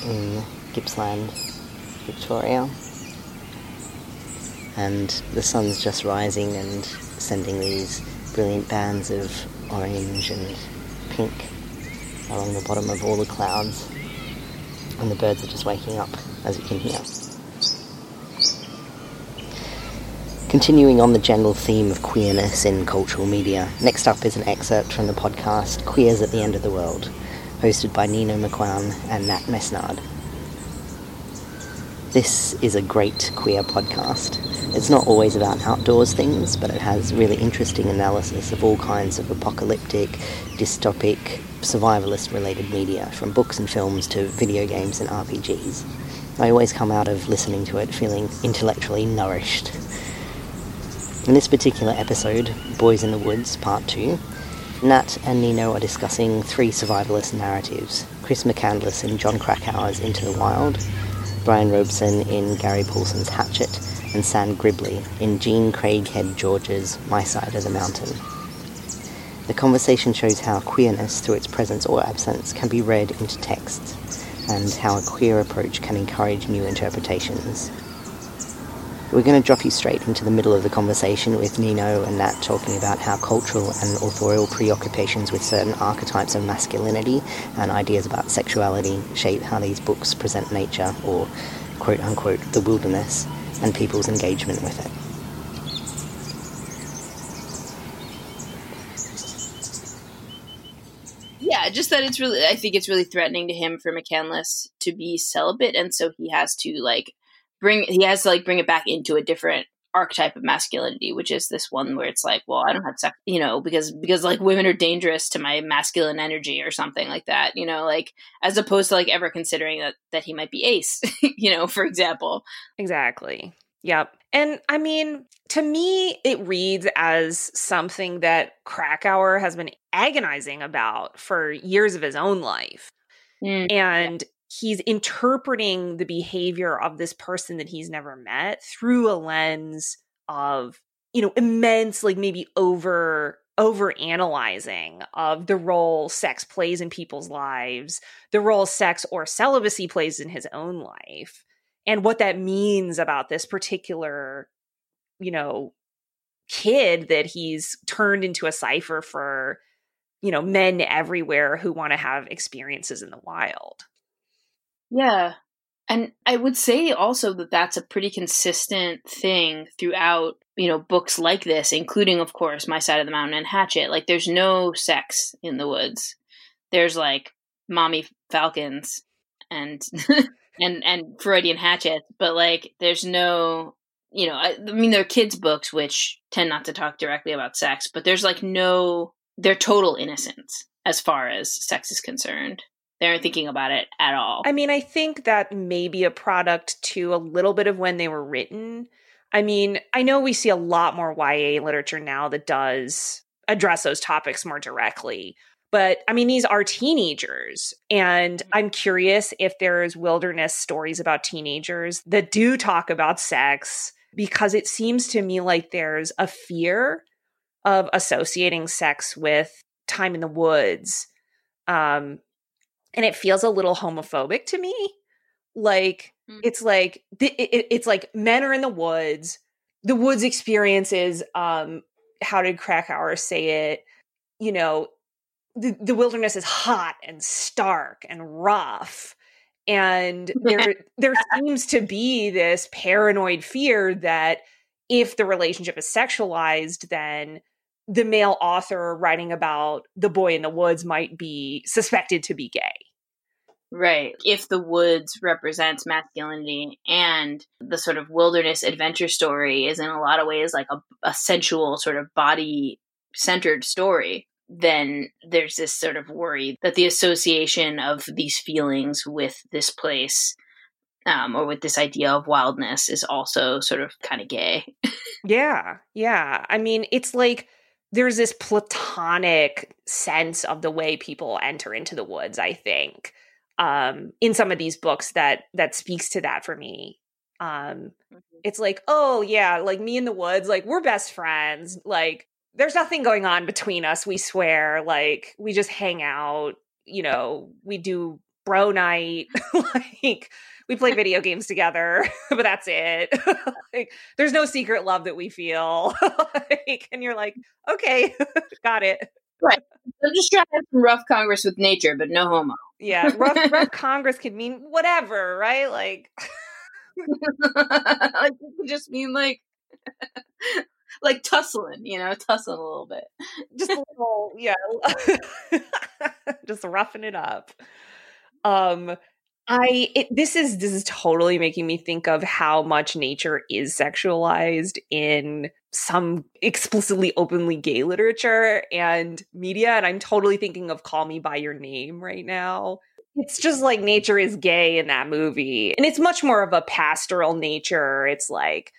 in Gippsland, Victoria. And the sun's just rising and sending these brilliant bands of orange and pink along the bottom of all the clouds. And the birds are just waking up, as you can hear. Continuing on the general theme of queerness in cultural media, next up is an excerpt from the podcast Queers at the End of the World, hosted by Nino McQuown and Nat Mesnard. This is a great queer podcast. It's not always about outdoors things, but it has really interesting analysis of all kinds of apocalyptic, dystopic, survivalist related media, from books and films to video games and RPGs. I always come out of listening to it feeling intellectually nourished in this particular episode, Boys in the Woods, Part 2, Nat and Nino are discussing three survivalist narratives Chris McCandless in Jon Krakauer's Into the Wild, Brian Robeson in Gary Paulsen's Hatchet, and Sam Gribley in Jean Craighead George's My Side of the Mountain. The conversation shows how queerness, through its presence or absence, can be read into texts, and how a queer approach can encourage new interpretations. We're going to drop you straight into the middle of the conversation with Nino and Nat talking about how cultural and authorial preoccupations with certain archetypes of masculinity and ideas about sexuality shape how these books present nature, or quote unquote, the wilderness, and people's engagement with it. Yeah, just that it's really, I think it's really threatening to him for McCandless to be celibate, and so he has to, like, bring he has to like bring it back into a different archetype of masculinity, which is this one where it's like, well, I don't have sex, you know, because because like women are dangerous to my masculine energy or something like that, you know, like as opposed to like ever considering that that he might be ace, you know, for example. Exactly. Yep. And I mean, to me, it reads as something that Krakauer has been agonizing about for years of his own life. Mm, and he's interpreting the behavior of this person that he's never met through a lens of you know immense like maybe over over analyzing of the role sex plays in people's lives the role sex or celibacy plays in his own life and what that means about this particular you know kid that he's turned into a cipher for you know men everywhere who want to have experiences in the wild yeah. And I would say also that that's a pretty consistent thing throughout, you know, books like this, including, of course, My Side of the Mountain and Hatchet. Like, there's no sex in the woods. There's like mommy falcons and and and Freudian hatchet, but like, there's no, you know, I, I mean, there are kids' books which tend not to talk directly about sex, but there's like no, they're total innocence as far as sex is concerned they aren't thinking about it at all. I mean, I think that may be a product to a little bit of when they were written. I mean, I know we see a lot more YA literature now that does address those topics more directly. But I mean, these are teenagers. And mm-hmm. I'm curious if there's wilderness stories about teenagers that do talk about sex, because it seems to me like there's a fear of associating sex with time in the woods. Um, and it feels a little homophobic to me. Like mm. it's like it, it, it's like men are in the woods. The woods experience is um how did Krakauer say it? You know, the, the wilderness is hot and stark and rough. And there there seems to be this paranoid fear that if the relationship is sexualized, then the male author writing about the boy in the woods might be suspected to be gay. Right. If the woods represents masculinity and the sort of wilderness adventure story is in a lot of ways like a, a sensual sort of body centered story, then there's this sort of worry that the association of these feelings with this place um, or with this idea of wildness is also sort of kind of gay. yeah. Yeah. I mean, it's like there's this platonic sense of the way people enter into the woods, I think um, in some of these books that that speaks to that for me. Um, mm-hmm. It's like, oh yeah, like me in the woods, like we're best friends. Like there's nothing going on between us. We swear, like we just hang out. You know, we do bro night. like we play video games together, but that's it. like there's no secret love that we feel. like, and you're like, okay, got it. Right. I'm just trying to have some rough Congress with nature, but no homo. Yeah, rough, rough Congress could mean whatever, right? Like, like it could just mean like, like tussling, you know, tussling a little bit. Just a little, yeah, just roughing it up. Um, I it, this is this is totally making me think of how much nature is sexualized in some explicitly openly gay literature and media and I'm totally thinking of Call Me by Your Name right now. It's just like nature is gay in that movie. And it's much more of a pastoral nature. It's like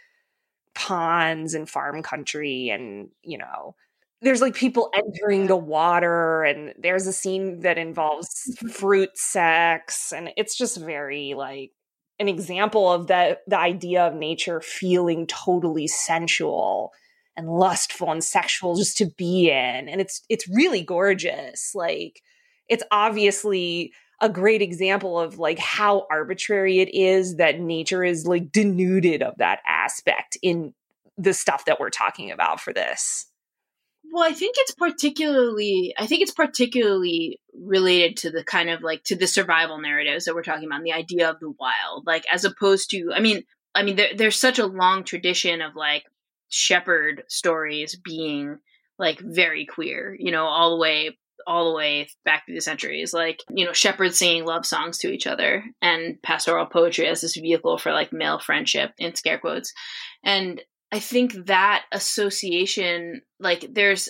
ponds and farm country and, you know, there's like people entering the water and there's a scene that involves mm-hmm. fruit sex and it's just very like an example of that the idea of nature feeling totally sensual and lustful and sexual just to be in and it's it's really gorgeous like it's obviously a great example of like how arbitrary it is that nature is like denuded of that aspect in the stuff that we're talking about for this well, I think it's particularly I think it's particularly related to the kind of like to the survival narratives that we're talking about, and the idea of the wild, like as opposed to I mean, I mean there, there's such a long tradition of like shepherd stories being like very queer, you know, all the way all the way back through the centuries like you know shepherds singing love songs to each other and pastoral poetry as this vehicle for like male friendship in scare quotes. And I think that association, like there's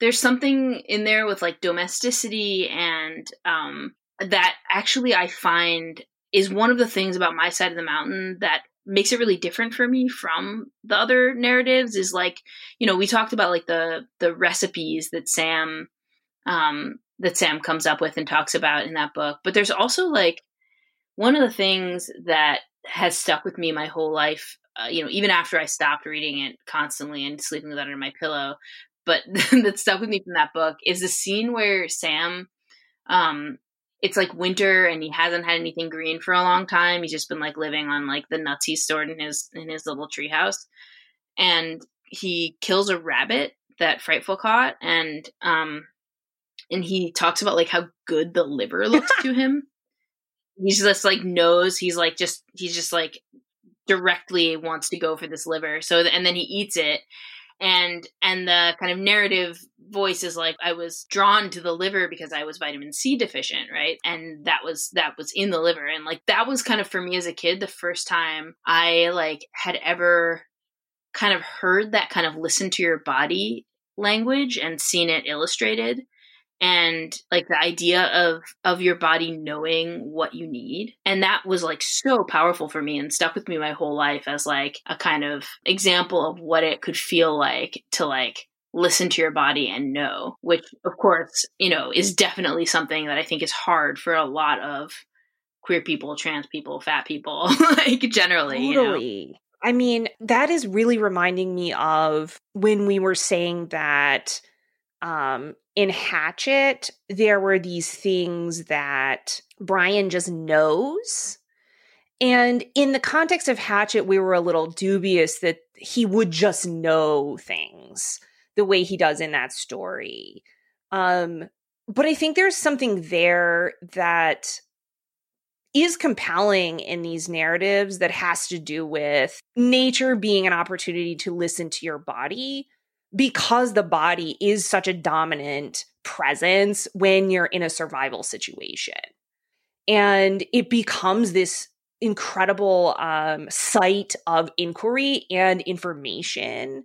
there's something in there with like domesticity and um, that actually I find is one of the things about my side of the mountain that makes it really different for me from the other narratives is like you know we talked about like the the recipes that sam um that sam comes up with and talks about in that book but there's also like one of the things that has stuck with me my whole life uh, you know, even after I stopped reading it constantly and sleeping with it under my pillow. But that stuck with me from that book is the scene where Sam, um, it's like winter and he hasn't had anything green for a long time. He's just been like living on like the nuts he stored in his in his little treehouse, and he kills a rabbit that Frightful caught, and um, and he talks about like how good the liver looks to him he's just like knows he's like just he's just like directly wants to go for this liver. So and then he eats it. And and the kind of narrative voice is like i was drawn to the liver because i was vitamin c deficient right? And that was that was in the liver. And like that was kind of for me as a kid the first time i like had ever kind of heard that kind of listen to your body language and seen it illustrated and like the idea of of your body knowing what you need and that was like so powerful for me and stuck with me my whole life as like a kind of example of what it could feel like to like listen to your body and know which of course you know is definitely something that i think is hard for a lot of queer people trans people fat people like generally Totally. you know? I mean, that is really reminding me of when we were saying that um, in Hatchet, there were these things that Brian just knows. And in the context of Hatchet, we were a little dubious that he would just know things the way he does in that story. Um, but I think there's something there that is compelling in these narratives that has to do with nature being an opportunity to listen to your body because the body is such a dominant presence when you're in a survival situation. And it becomes this incredible um, site of inquiry and information.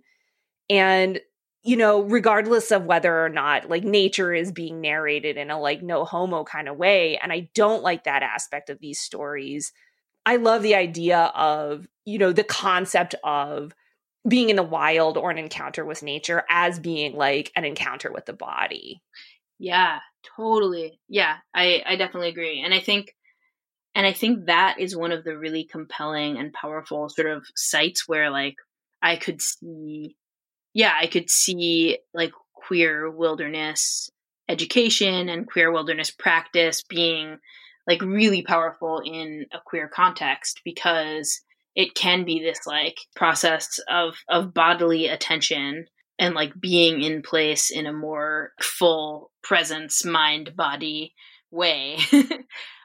And, you know, regardless of whether or not like nature is being narrated in a like no homo kind of way. And I don't like that aspect of these stories. I love the idea of, you know, the concept of being in the wild or an encounter with nature as being like an encounter with the body. Yeah, totally. Yeah, I I definitely agree. And I think and I think that is one of the really compelling and powerful sort of sites where like I could see yeah, I could see like queer wilderness education and queer wilderness practice being like really powerful in a queer context because it can be this like process of of bodily attention and like being in place in a more full presence mind body way.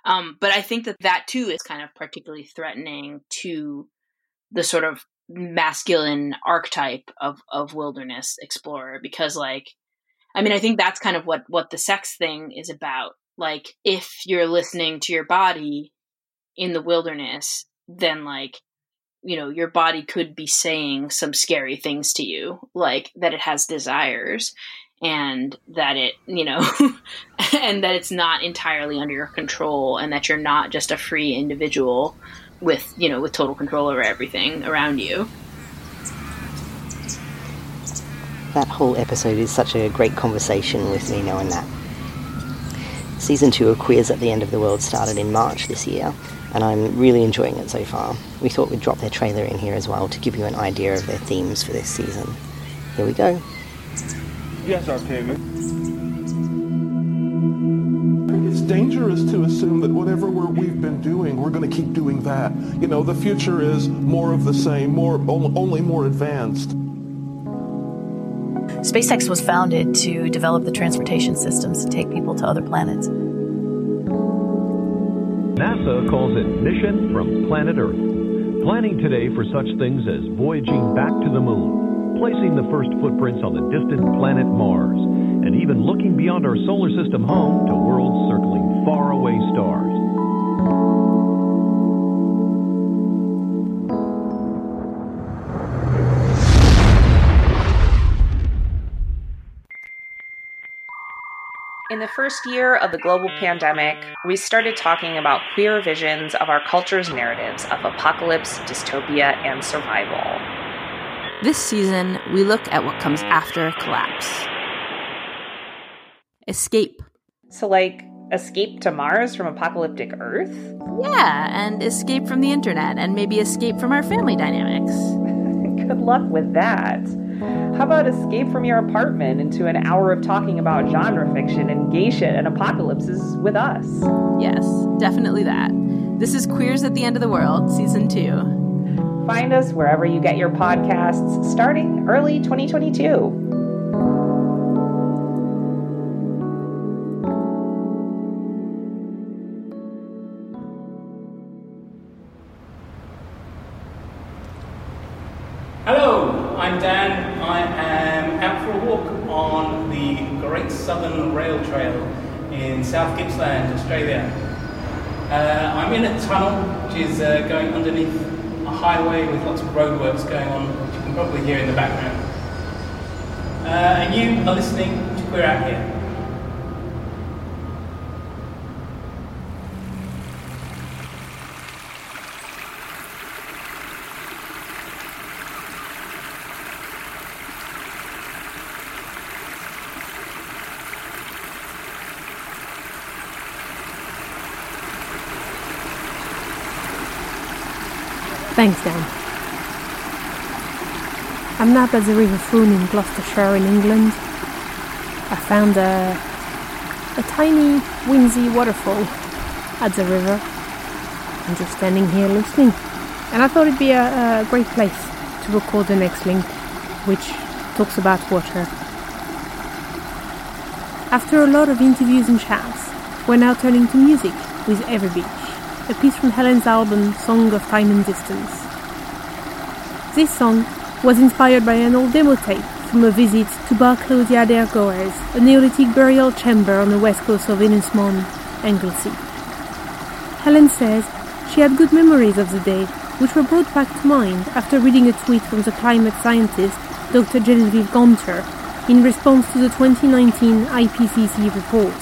Um, but i think that that too is kind of particularly threatening to the sort of masculine archetype of of wilderness explorer because like i mean i think that's kind of what what the sex thing is about. Like if you're listening to your body in the wilderness then like you know your body could be saying some scary things to you like that it has desires and that it you know and that it's not entirely under your control and that you're not just a free individual with you know with total control over everything around you That whole episode is such a great conversation with me knowing that. Season 2 of Queers at the End of the World started in March this year, and I'm really enjoying it so far. We thought we'd drop their trailer in here as well to give you an idea of their themes for this season. Here we go. Yes, Octavia. It's dangerous to assume that whatever we're, we've been doing, we're going to keep doing that. You know, the future is more of the same, more only more advanced. SpaceX was founded to develop the transportation systems to take people to other planets. NASA calls it Mission from Planet Earth. Planning today for such things as voyaging back to the moon, placing the first footprints on the distant planet Mars, and even looking beyond our solar system home to worlds circling faraway stars. In the first year of the global pandemic, we started talking about queer visions of our culture's narratives of apocalypse, dystopia, and survival. This season, we look at what comes after collapse escape. So, like, escape to Mars from apocalyptic Earth? Yeah, and escape from the internet, and maybe escape from our family dynamics. Good luck with that. How about escape from your apartment into an hour of talking about genre fiction and gay shit and apocalypses with us? Yes, definitely that. This is Queers at the End of the World, Season 2. Find us wherever you get your podcasts starting early 2022. Rail Trail in South Gippsland, Australia. Uh, I'm in a tunnel which is uh, going underneath a highway with lots of roadworks going on, which you can probably hear in the background. Uh, and you are listening to Queer Out Here. Thanks, Dan. I'm now at the River Frome in Gloucestershire in England. I found a, a tiny, windy waterfall at the river. I'm just standing here listening. And I thought it'd be a, a great place to record the next link, which talks about water. After a lot of interviews and chats, we're now turning to music with Every Beach a piece from Helen's album Song of Time and Distance. This song was inspired by an old demo tape from a visit to Barclodiad y Gawres, a Neolithic burial chamber on the west coast of Ynys Môn, Anglesey. Helen says she had good memories of the day, which were brought back to mind after reading a tweet from the climate scientist Dr. Genevieve Guenther in response to the 2019 IPCC report,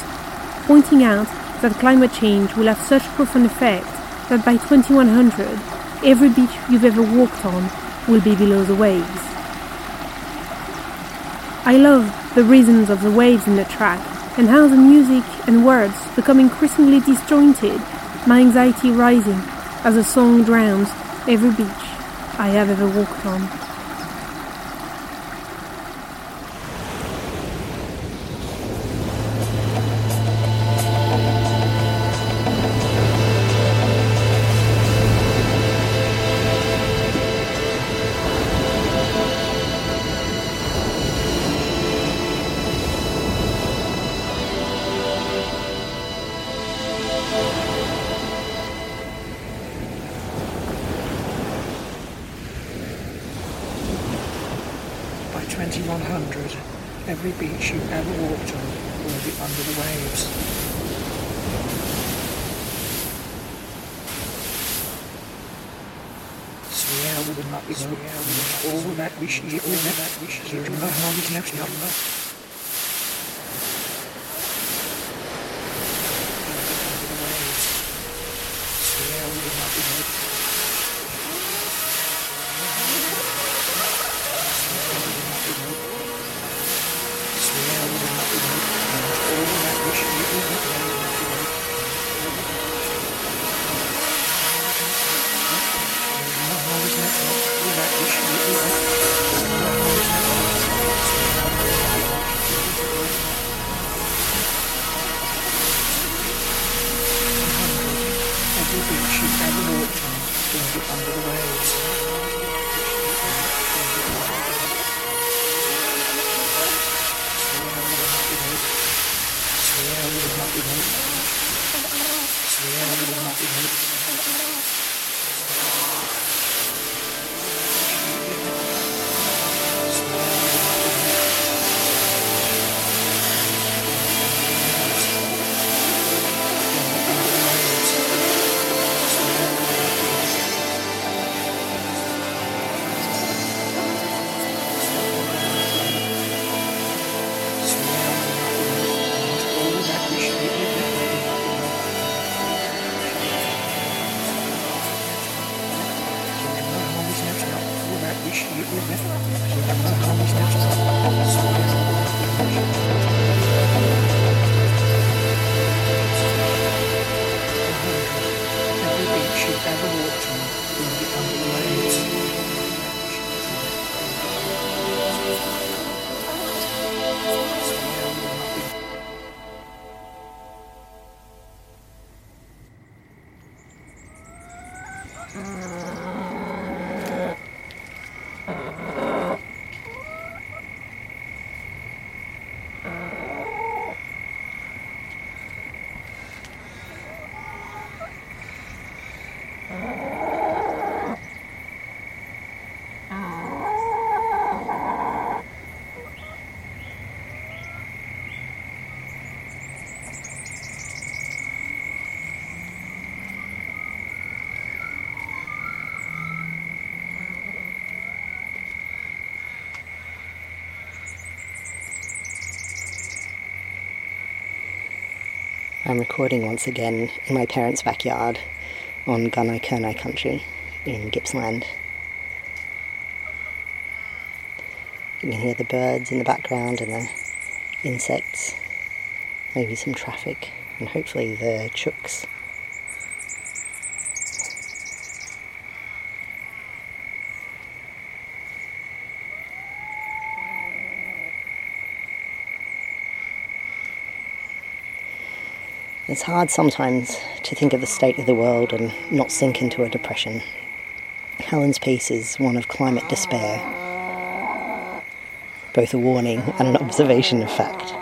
pointing out that climate change will have such profound effect that by 2100, every beach you've ever walked on will be below the waves. I love the rhythms of the waves in the track and how the music and words become increasingly disjointed, my anxiety rising as the song drowns every beach I have ever walked on. I'm recording once again in my parents' backyard on Gunai Kurnai country in Gippsland. You can hear the birds in the background and the insects, maybe some traffic, and hopefully the chooks. It's hard sometimes to think of the state of the world and not sink into a depression. Helen's piece is one of climate despair, both a warning and an observation of fact.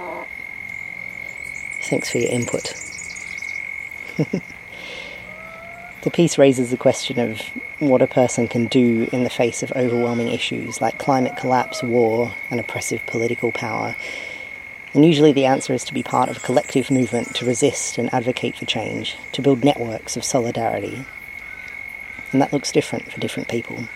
Thanks for your input. the piece raises the question of what a person can do in the face of overwhelming issues like climate collapse, war, and oppressive political power and usually the answer is to be part of a collective movement to resist and advocate for change, to build networks of solidarity. And that looks different for different people.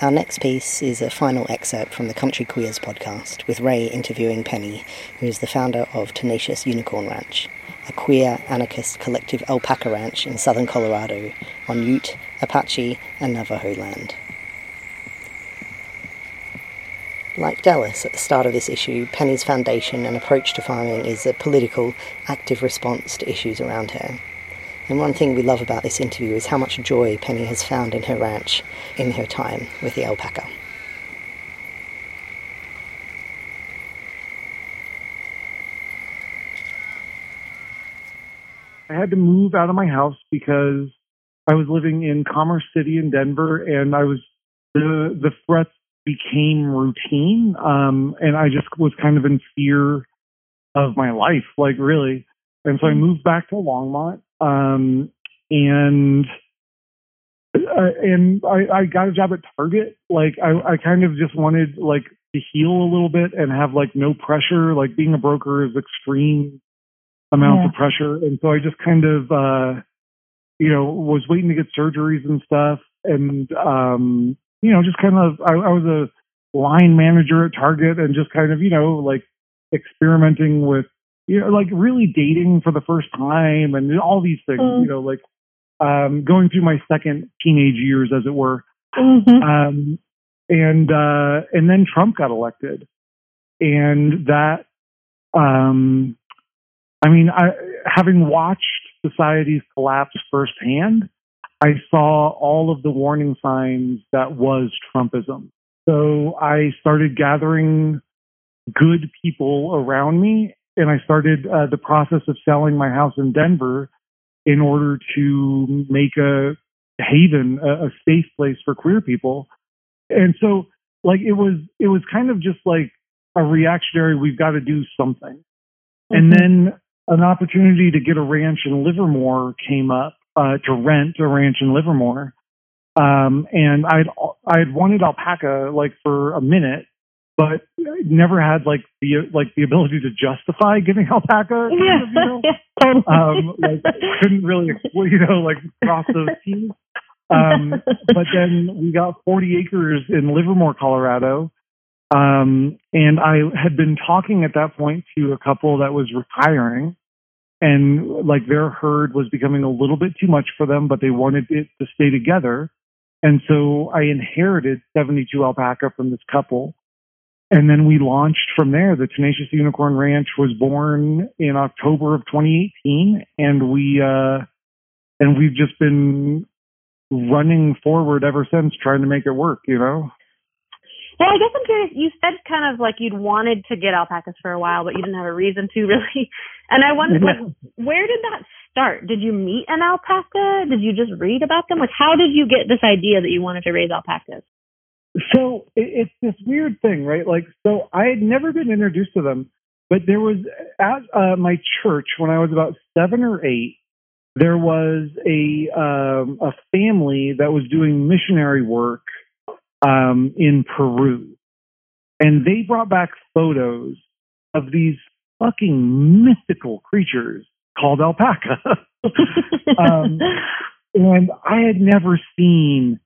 Our next piece is a final excerpt from the Country Queers podcast, with Rae interviewing Penny, who is the founder of Tenacious Unicorn Ranch, a queer anarchist collective alpaca ranch in southern Colorado on Ute, Apache, and Navajo land. Like Dallas at the start of this issue, Penny's foundation and approach to farming is a political, active response to issues around her. And one thing we love about this interview is how much joy Penny has found in her ranch in her time with the alpaca. I had to move out of my house because I was living in Commerce City in Denver and I was the the threats became routine. Um, and I just was kind of in fear of my life, like really. And so I mm-hmm. moved back to Longmont. Um, and uh, and I, I got a job at Target. Like I, I kind of just wanted like to heal a little bit and have like no pressure. Like being a broker is extreme amounts yeah. of pressure. And so I just kind of uh you know, was waiting to get surgeries and stuff. And um you know, just kind of, I, I was a line manager at Target and just kind of, you know, like experimenting with, you know, like really dating for the first time and all these things, mm. you know, like um, going through my second teenage years, as it were. Mm-hmm. Um, and uh, and then Trump got elected, and that, um, I mean, I having watched societies collapse firsthand, I saw all of the warning signs that was Trumpism. So I started gathering good people around me and I started uh, the process of selling my house in Denver in order to make a haven, a, a safe place for queer people. And so like it was it was kind of just like a reactionary we've got to do something. Mm-hmm. And then an opportunity to get a ranch in Livermore came up uh, to rent a ranch in Livermore. Um, and I'd I'd wanted alpaca like for a minute, but never had like the like the ability to justify getting alpaca. Yeah. You know? um, like couldn't really you know like cross those T's. Um, but then we got 40 acres in Livermore, Colorado. Um, and I had been talking at that point to a couple that was retiring and like their herd was becoming a little bit too much for them, but they wanted it to stay together. And so I inherited 72 alpaca from this couple. And then we launched from there. The Tenacious Unicorn Ranch was born in October of 2018. And we, uh, and we've just been running forward ever since trying to make it work, you know? Well, I guess I'm curious. You said kind of like you'd wanted to get alpacas for a while, but you didn't have a reason to really. And I wondered, like, where did that start? Did you meet an alpaca? Did you just read about them? Like, how did you get this idea that you wanted to raise alpacas? So it's this weird thing, right? Like, so I had never been introduced to them, but there was at uh, my church when I was about seven or eight. There was a um, a family that was doing missionary work um, in Peru. And they brought back photos of these fucking mythical creatures called alpaca. um, and I had never seen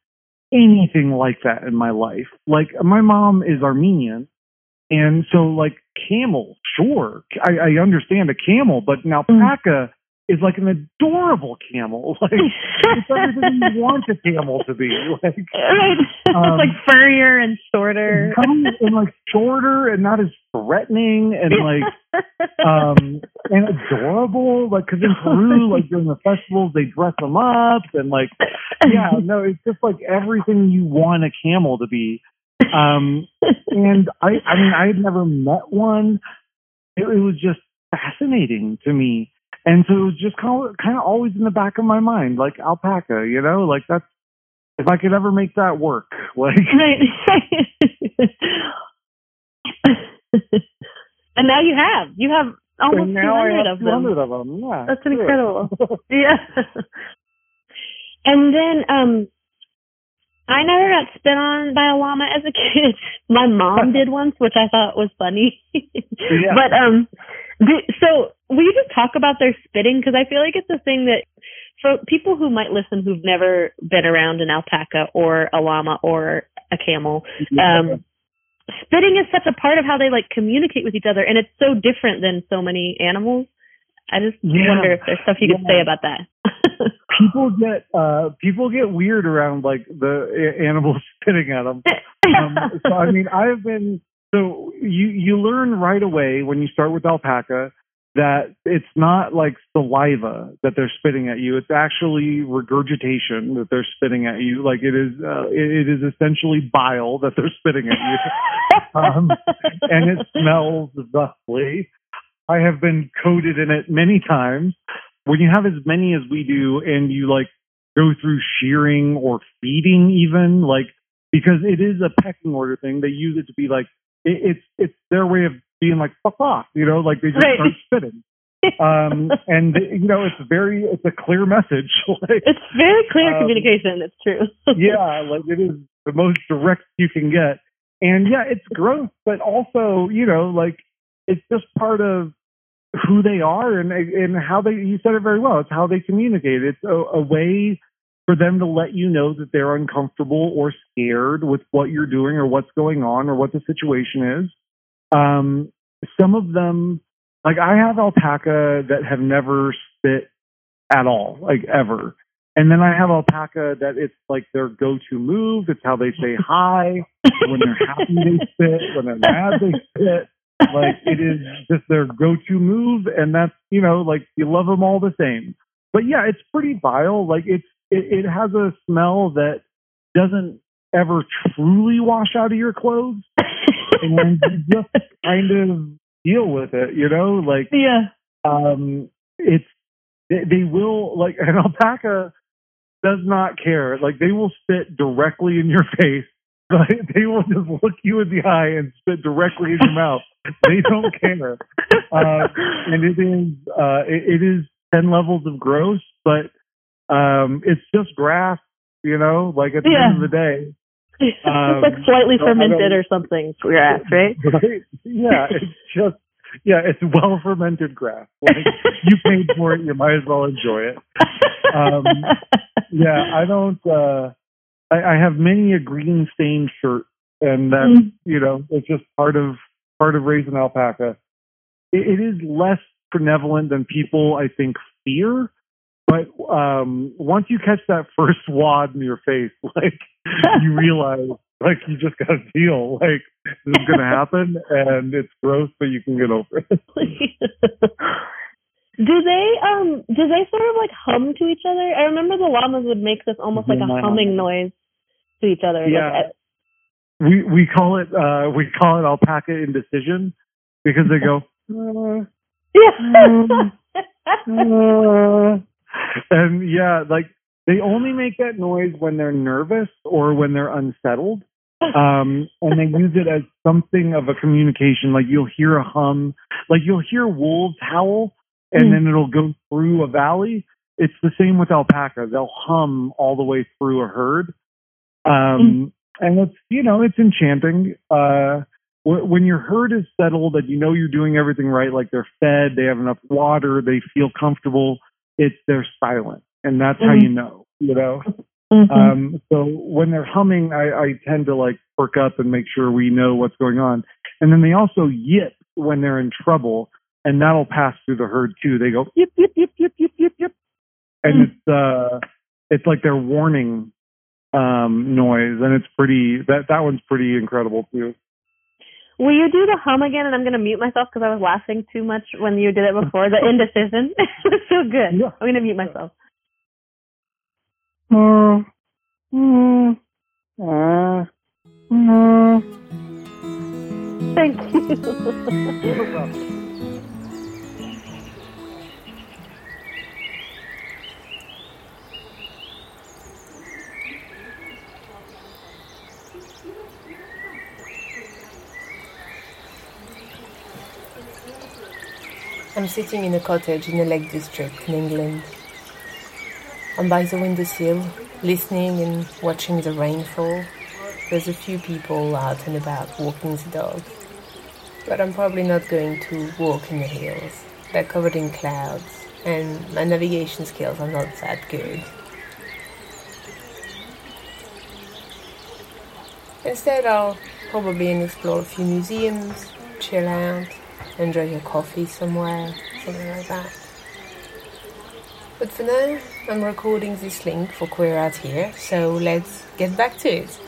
anything like that in my life. Like my mom is Armenian And so, like camel, sure, I, I understand a camel, but an alpaca is like an adorable camel. Like it's everything you want a camel to be. Like Right. Um, like furrier and shorter. and like shorter and not as threatening and like um and adorable like because in peru like during the festivals they dress them up and like yeah no it's just like everything you want a camel to be um and i i mean i had never met one it, it was just fascinating to me and so it was just kind of kind of always in the back of my mind like alpaca you know like that's if i could ever make that work like Right. and now you have. You have almost I 200 of them. of them yeah That's incredible. yeah. And then um I never got spit on by a llama as a kid. My mom did once, which I thought was funny. yeah. But um so will you just talk about their spitting because I feel like it's a thing that for people who might listen who've never been around an alpaca or a llama or a camel, um spitting is such a part of how they like communicate with each other and it's so different than so many animals. I just Yeah. wonder if there's stuff you could say about that. people get uh people get weird around like the animals spitting at them. Um, so I mean, I've been so you you learn right away when you start with alpaca that it's not like saliva that they're spitting at you. It's actually regurgitation that they're spitting at you. Like it is uh, it, it is essentially bile that they're spitting at you. um, and it smells thusly. I have been coated in it many times. When you have as many as we do and you like go through shearing or feeding even, like because it is a pecking order thing, they use it to be like it, it's it's their way of being like fuck off, you know, like they just Right. start spitting. Um and you know, it's very it's a clear message. like It's very clear Um, communication, it's true. yeah, like it is the most direct you can get. And yeah, it's gross, but also, you know, like it's just part of who they are and and how they you said it very well. It's how they communicate. It's a, a way for them to let you know that they're uncomfortable or scared with what you're doing or what's going on or what the situation is. Um some of them like I have alpaca that have never spit at all, like ever. And then I have alpaca that it's like their go-to move. It's how they say hi. when they're happy, they spit. When they're mad, they spit. Like it is just their go-to move, and that's you know like you love them all the same. But yeah, it's pretty vile. Like it's it, it has a smell that doesn't ever truly wash out of your clothes, and you just kind of deal with it. You know, like yeah. um, it's they, they will like an alpaca does not care. Like they will spit directly in your face. Like, they will just look you in the eye and spit directly in your mouth. They don't care. Uh, and it is uh, it, it is ten levels of gross, but um, it's just grass. You know, like at the Yeah. end of the day. It's Um, like slightly so fermented or something grass, right? right? Yeah, it's just yeah, it's well fermented grass. Like you paid for it, you might as well enjoy it. Um, yeah, I don't. uh I, I have many a green stained shirt, and that Mm. you know it's just part of part of raising alpaca. It, it is less benevolent than people I think fear. But um once you catch that first wad in your face, like you realize like you just gotta deal. Like this is gonna happen and it's gross, but you can get over it. Do they um do they sort of like hum to each other? I remember the llamas would make this almost like a Yeah. humming noise to each other. Yeah. Like, We we call it uh we call it alpaca indecision because they go "Uh, yeah. uh," and yeah, like they only make that noise when they're nervous or when they're unsettled. Um, and they use it as something of a communication. Like you'll hear a hum, like you'll hear wolves howl, and Mm. then it'll go through a valley. It's the same with alpaca. They'll hum all the way through a herd. Um, and it's, you know, it's enchanting. Uh, when your herd is settled and you know you're doing everything right, like they're fed, they have enough water, they feel comfortable, it's, they're silent. And that's how Mhm. you know, you know? Mhm. Um, so when they're humming, I, I tend to like perk up and make sure we know what's going on. And then they also yip when they're in trouble, and that'll pass through the herd too. They go yip yip yip yip yip yip yip, and it's uh, it's like their warning um noise, and it's pretty. That that one's pretty incredible too. Will you do the hum again? And I'm going to mute myself because I was laughing too much when you did it before. The indecision. it was so good. I'm going to mute myself. Mm, mm, uh, mm. Thank you. I'm sitting in a cottage in the lake district in England. I'm by the windowsill, listening and watching the rainfall. There's a few people out and about walking the dog. But I'm probably not going to walk in the hills. They're covered in clouds, and my navigation skills are not that good. Instead, I'll probably explore a few museums, chill out, enjoy a coffee somewhere, something like that. But for now, I'm recording this link for Queer Out Here, so let's get back to it.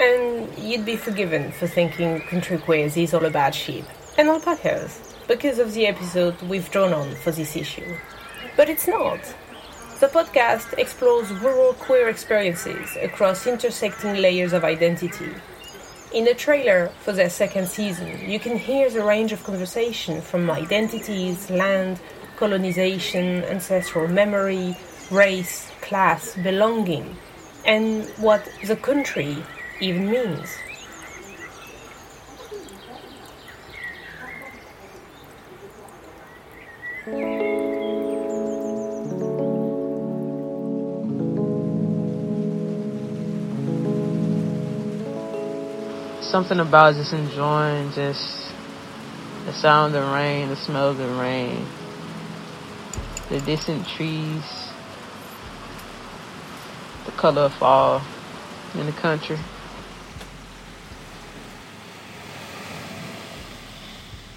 And you'd be forgiven for thinking Country Queers is all about sheep and alpacas, because of the episode we've drawn on for this issue. But it's not. The podcast explores rural queer experiences across intersecting layers of identity in the trailer for their second season, you can hear the range of conversation from identities, land, colonization, ancestral memory, race, class, belonging, and what the country even means. Something about just enjoying just the sound of the rain, the smell of the rain, the distant trees, the color of fall in the country.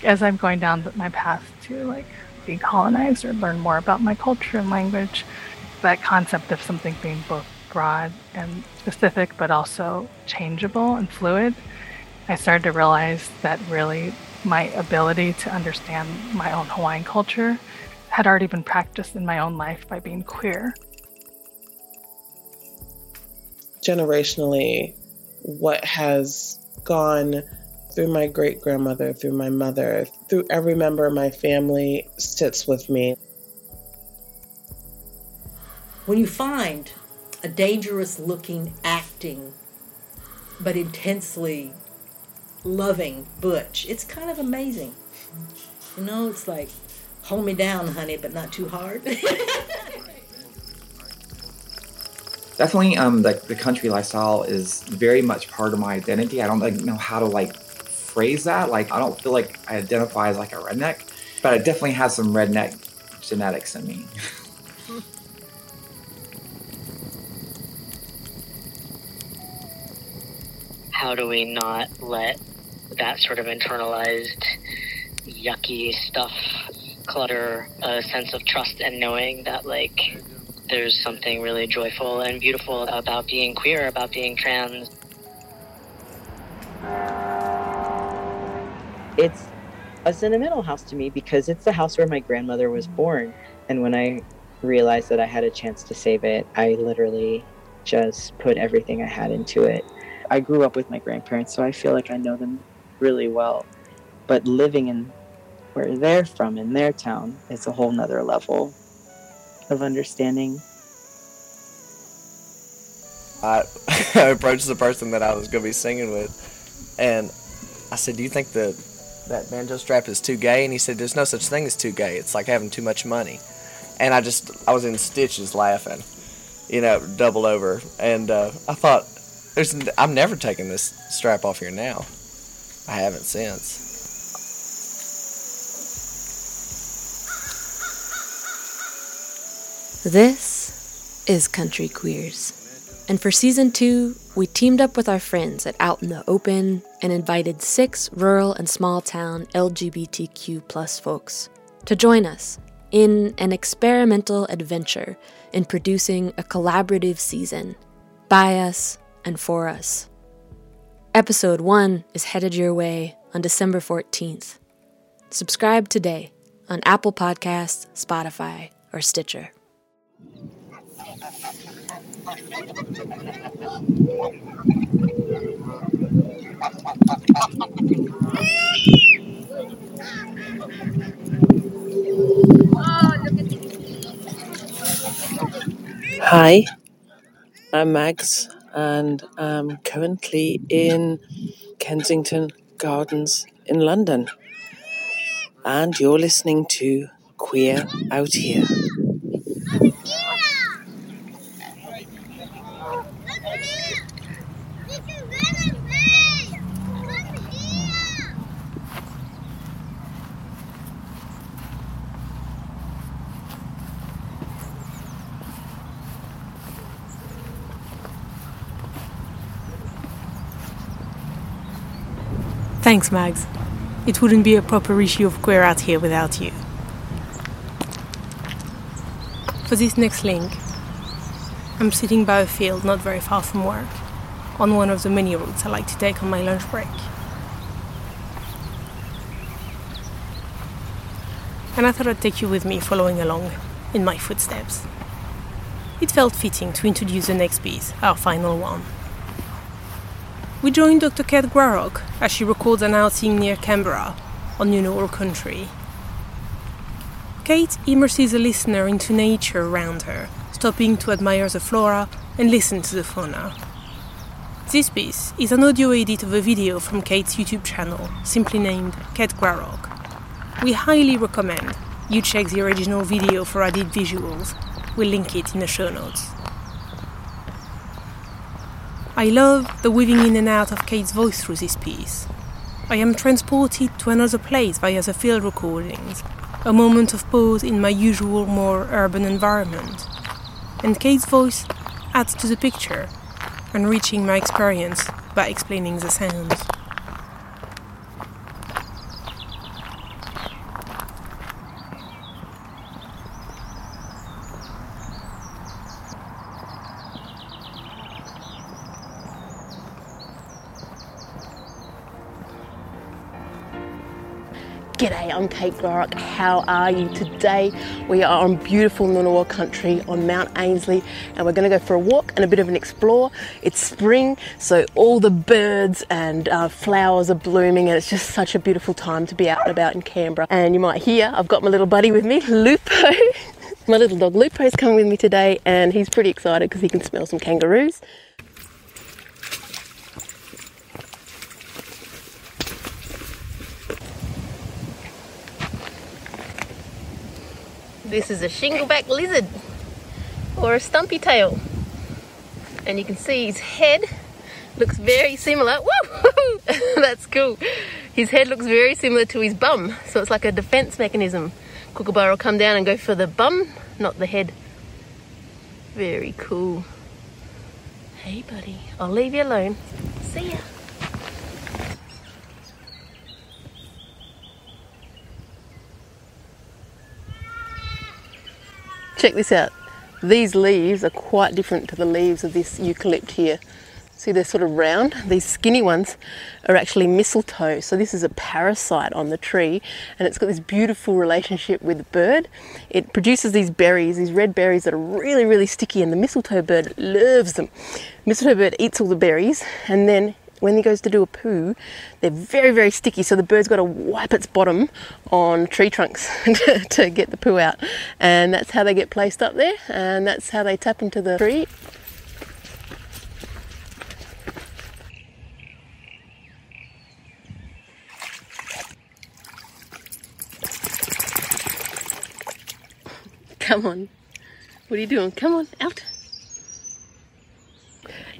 As I'm going down my path to like decolonize or learn more about my culture and language, that concept of something being both broad and specific, but also changeable and fluid I started to realize that really my ability to understand my own Hawaiian culture had already been practiced in my own life by being queer. Generationally, what has gone through my great grandmother, through my mother, through every member of my family sits with me. When you find a dangerous looking acting, but intensely loving Butch. It's kind of amazing. You know, it's like, hold me down, honey, but not too hard. Definitely, um, the, the country lifestyle is very much part of my identity. I don't like, know how to like phrase that. Like, I don't feel like I identify as like a redneck, but I definitely have some redneck genetics in me. how do we not let that sort of internalized yucky stuff clutter a sense of trust and knowing that like there's something really joyful and beautiful about being queer about being trans. It's a sentimental house to me because it's the house where my grandmother was born. And when i realized that i had a chance to save it i literally just put everything i had into it. I grew up with my grandparents so i feel like i know them really well. But living in where they're from in their town is a whole nother level of understanding. I, I approached the person that I was going to be singing with, and I said, "Do you think that that banjo strap is too gay?" And he said, "There's no such thing as too gay. It's like having too much money." And I just, I was in stitches laughing, you know, double over. And uh, I thought, "There's, I'm never taking this strap off here now." I haven't since. This is Country Queers. And for season two, we teamed up with our friends at Out in the Open and invited six rural and small town LGBTQ plus folks to join us in an experimental adventure in producing a collaborative season by us and for us. Episode 1 is headed your way on December 14th. Subscribe today on Apple Podcasts, Spotify, or Stitcher. Hi, I'm Max, and I'm currently in Kensington Gardens in London. And you're listening to Queer Out Here. Thanks, Mags. It wouldn't be a proper issue of Queer Out here without you. For this next link, I'm sitting by a field not very far from work, on one of the many routes I like to take on my lunch break. And I thought I'd take you with me following along in my footsteps. It felt fitting to introduce the next piece, our final one. We join Dr. Kate Grarock as she records an outing near Canberra on Ngunnawal country. Kate immerses a listener into nature around her, stopping to admire the flora and listen to the fauna. This piece is an audio edit of a video from Kate's YouTube channel, simply named Kate Grarock. We highly recommend you check the original video for added visuals. We'll link it in the show notes. I love the weaving in and out of Kate's voice through this piece. I am transported to another place via the field recordings, a moment of pause in my usual more urban environment. And Kate's voice adds to the picture, enriching my experience by explaining the sounds. Kate Grarock. How are you today? We are on beautiful Ngunnawal country on Mount Ainslie and we're going to go for a walk and a bit of an explore. It's spring, so all the birds and uh, flowers are blooming and it's just such a beautiful time to be out and about in Canberra. And you might hear I've got my little buddy with me, Lupo. my little dog Lupo is coming with me today and he's pretty excited because he can smell some kangaroos. This is a shingleback lizard or a stumpy tail. And you can see his head looks very similar. Woo! That's cool. His head looks very similar to his bum, so it's like a defense mechanism. Kookaburra will come down and go for the bum, not the head. Very cool. Hey, buddy, I'll leave you alone. See ya. Check this out. These leaves are quite different to the leaves of this eucalypt here. See, they're sort of round. These skinny ones are actually mistletoe. So this is a parasite on the tree and it's got this beautiful relationship with the bird. It produces these berries, these red berries that are really, really sticky and the mistletoe bird loves them. Mistletoe bird eats all the berries and then when he goes to do a poo, they're very, very sticky. So the bird's got to wipe its bottom on tree trunks to, get the poo out. And that's how they get placed up there. And that's how they tap into the tree. Come on. What are you doing? Come on, out.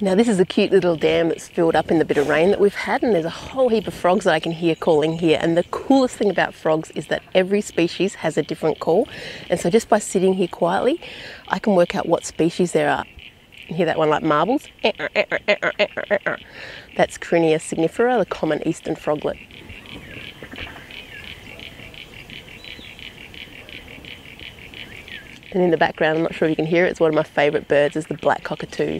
Now, this is a cute little dam that's filled up in the bit of rain that we've had, and there's a whole heap of frogs that I can hear calling here. And the coolest thing about frogs is that every species has a different call. And so, just by sitting here quietly, I can work out what species there are. can hear that one like marbles. That's Crinia signifera, the common eastern froglet. And in the background, I'm not sure if you can hear it, it's one of my favourite birds is the black cockatoo.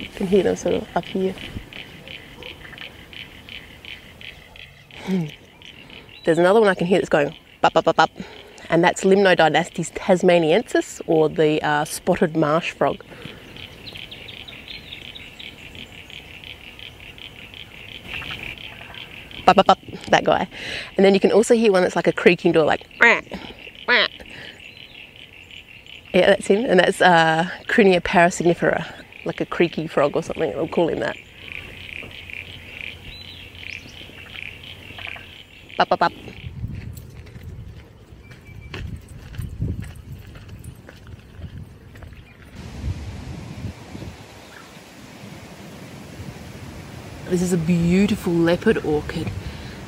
You can hear them sort of up here. Hmm. There's another one I can hear that's going bop, bop, bop, bop. And that's Limnodynastes tasmaniensis, or the uh, spotted marsh frog. Bop, bop, bop, that guy. And then you can also hear one that's like a creaking door, like "Wah, wah." Yeah, that's him. And that's uh, Crinia parasignifera, like a creaky frog or something. I'll call him that. This is a beautiful leopard orchid,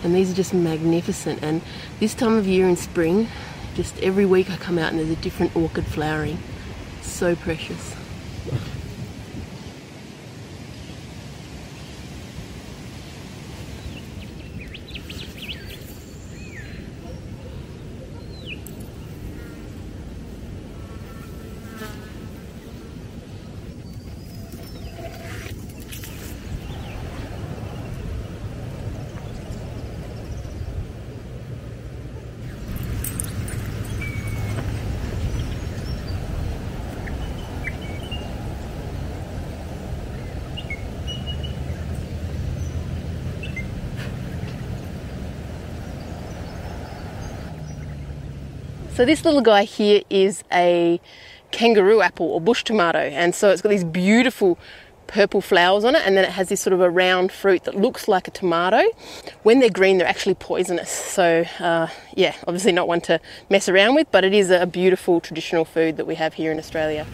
and these are just magnificent. And this time of year in spring, just every week I come out and there's a different orchid flowering. So precious. So this little guy here is a kangaroo apple or bush tomato, and so it's got these beautiful purple flowers on it, and then it has this sort of a round fruit that looks like a tomato. When they're green, they're actually poisonous. So uh, yeah, obviously not one to mess around with, but it is a beautiful traditional food that we have here in Australia.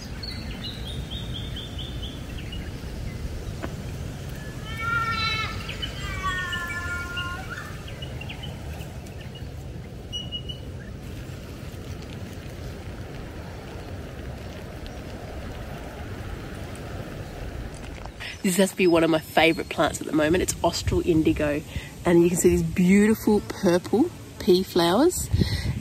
This has to be one of my favourite plants at the moment. It's Austral indigo, and you can see these beautiful purple pea flowers.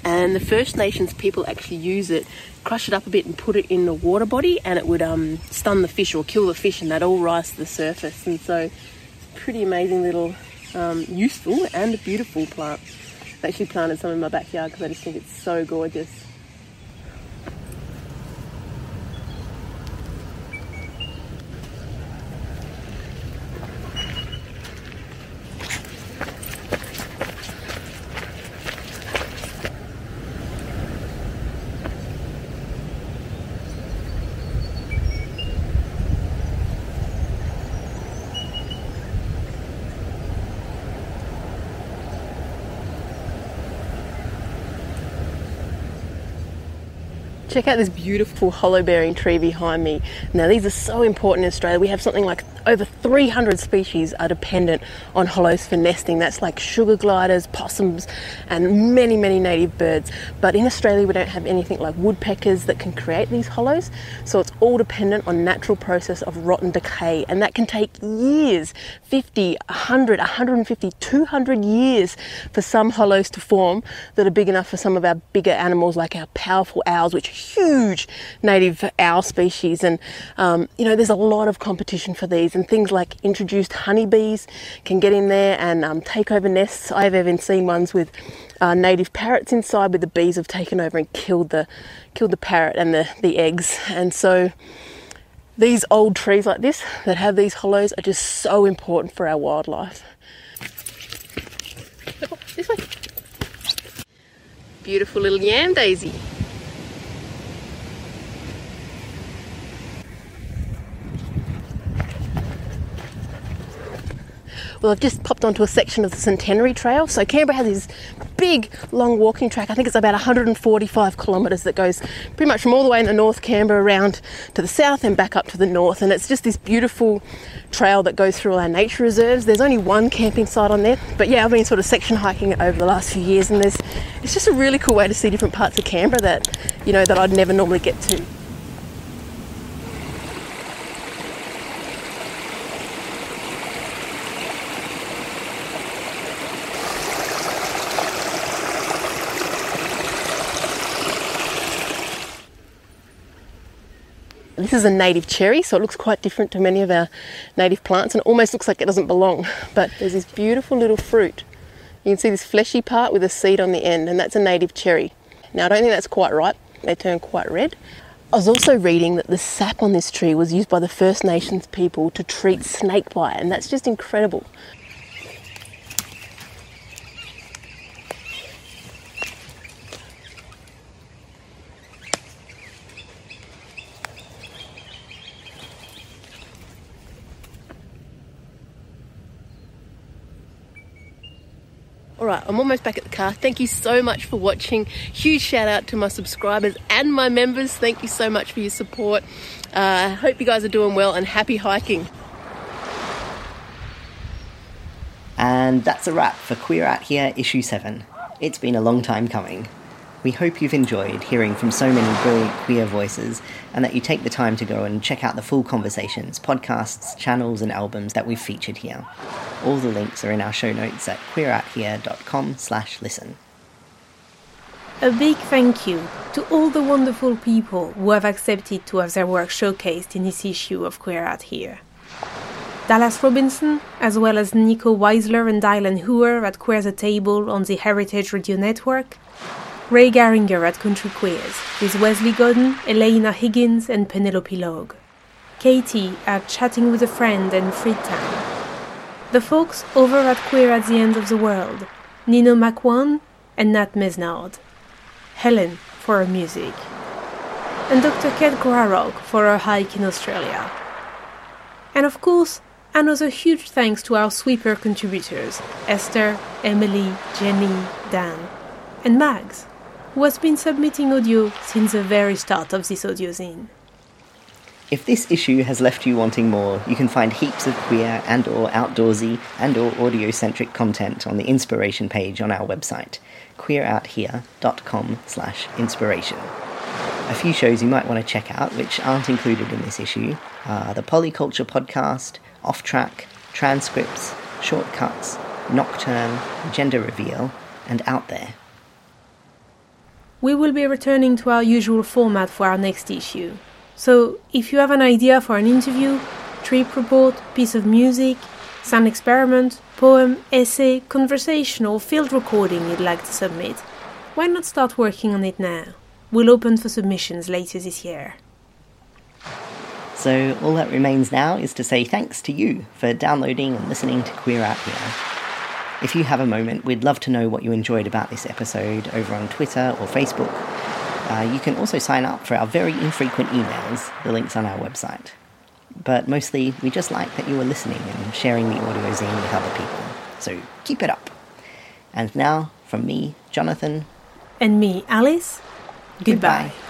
And the First Nations people actually use it, crush it up a bit, and put it in the water body, and it would um, stun the fish or kill the fish, and that all rise to the surface. And so, it's a pretty amazing little, um, useful and beautiful plant. I've actually planted some in my backyard because I just think it's so gorgeous. Check out this beautiful hollow bearing tree behind me. Now, these are so important in Australia. We have something like over 300 species are dependent on hollows for nesting. That's like sugar gliders, possums, and many, many native birds. But in Australia, we don't have anything like woodpeckers that can create these hollows. So it's all dependent on natural process of rot and decay. And that can take years 50, 100, 150, 200 years for some hollows to form that are big enough for some of our bigger animals like our powerful owls, which are huge native owl species. And, um, you know, there's a lot of competition for these and things like introduced honeybees can get in there and um, take over nests. I've even seen ones with uh, native parrots inside, where the bees have taken over and killed the killed the parrot and the, the eggs. And so these old trees like this that have these hollows are just so important for our wildlife. This way. Beautiful little yam daisy. Well, I've just popped onto a section of the Centenary Trail. So Canberra has this big, long walking track. I think it's about 145 kilometres that goes pretty much from all the way in the North Canberra around to the south and back up to the north. And it's just this beautiful trail that goes through all our nature reserves. There's only one camping site on there, but yeah, I've been sort of section hiking it over the last few years, and there's it's just a really cool way to see different parts of Canberra that you know that I'd never normally get to. This is a native cherry, so it looks quite different to many of our native plants and almost looks like it doesn't belong. But there's this beautiful little fruit. You can see this fleshy part with a seed on the end, and that's a native cherry. Now, I don't think that's quite ripe, they turn quite red. I was also reading that the sap on this tree was used by the First Nations people to treat snakebite, and that's just incredible. Right, I'm almost back at the car. Thank you so much for watching. Huge shout out to my subscribers and my members. Thank you so much for your support. I uh, hope you guys are doing well and happy hiking. And that's a wrap for Queer Out Here issue 7. It's been a long time coming. We hope you've enjoyed hearing from so many brilliant queer voices and that you take the time to go and check out the full conversations, podcasts, channels, and albums that we've featured here. All the links are in our show notes at queerouthere.com slash listen. A big thank you to all the wonderful people who have accepted to have their work showcased in this issue of Queer Out Here. Dallas Robinson, as well as Nico Weisler and Dylan Hooer at Queer the Table on the Heritage Radio Network, Rae Garringer at Country Queers, with Wesley Godden, Elena Higgins, and Penelope Logg. Katie at Chatting with a Friend and Freetown. The folks over at Queer at the End of the World, Nino McWan and Nat Mesnard. Helen for her music. And Dr. Kat Grarock for her hike in Australia. And of course, another huge thanks to our sweeper contributors Esther, Emily, Jenny, Dan, and Mags, who has been submitting audio since the very start of this audio zine. If this issue has left you wanting more, you can find heaps of queer and or outdoorsy and or audio-centric content on the inspiration page on our website, queerouthere.com slash inspiration. A few shows you might want to check out which aren't included in this issue are the Polyculture Podcast, Off Track, Transcripts, Shortcuts, Nocturne, Gender Reveal, and Out There. We will be returning to our usual format for our next issue. So, if you have an idea for an interview, trip report, piece of music, sound experiment, poem, essay, conversation, or field recording you'd like to submit, why not start working on it now? We'll open for submissions later this year. So, all that remains now is to say thanks to you for downloading and listening to Queer Out Here. If you have a moment, we'd love to know what you enjoyed about this episode over on Twitter or Facebook. Uh, you can also sign up for our very infrequent emails, the link's on our website. But mostly, we just like that you are listening and sharing the audio zine with other people. So keep it up. And now, from me, Jonathan. And me, Alice. Goodbye. Goodbye.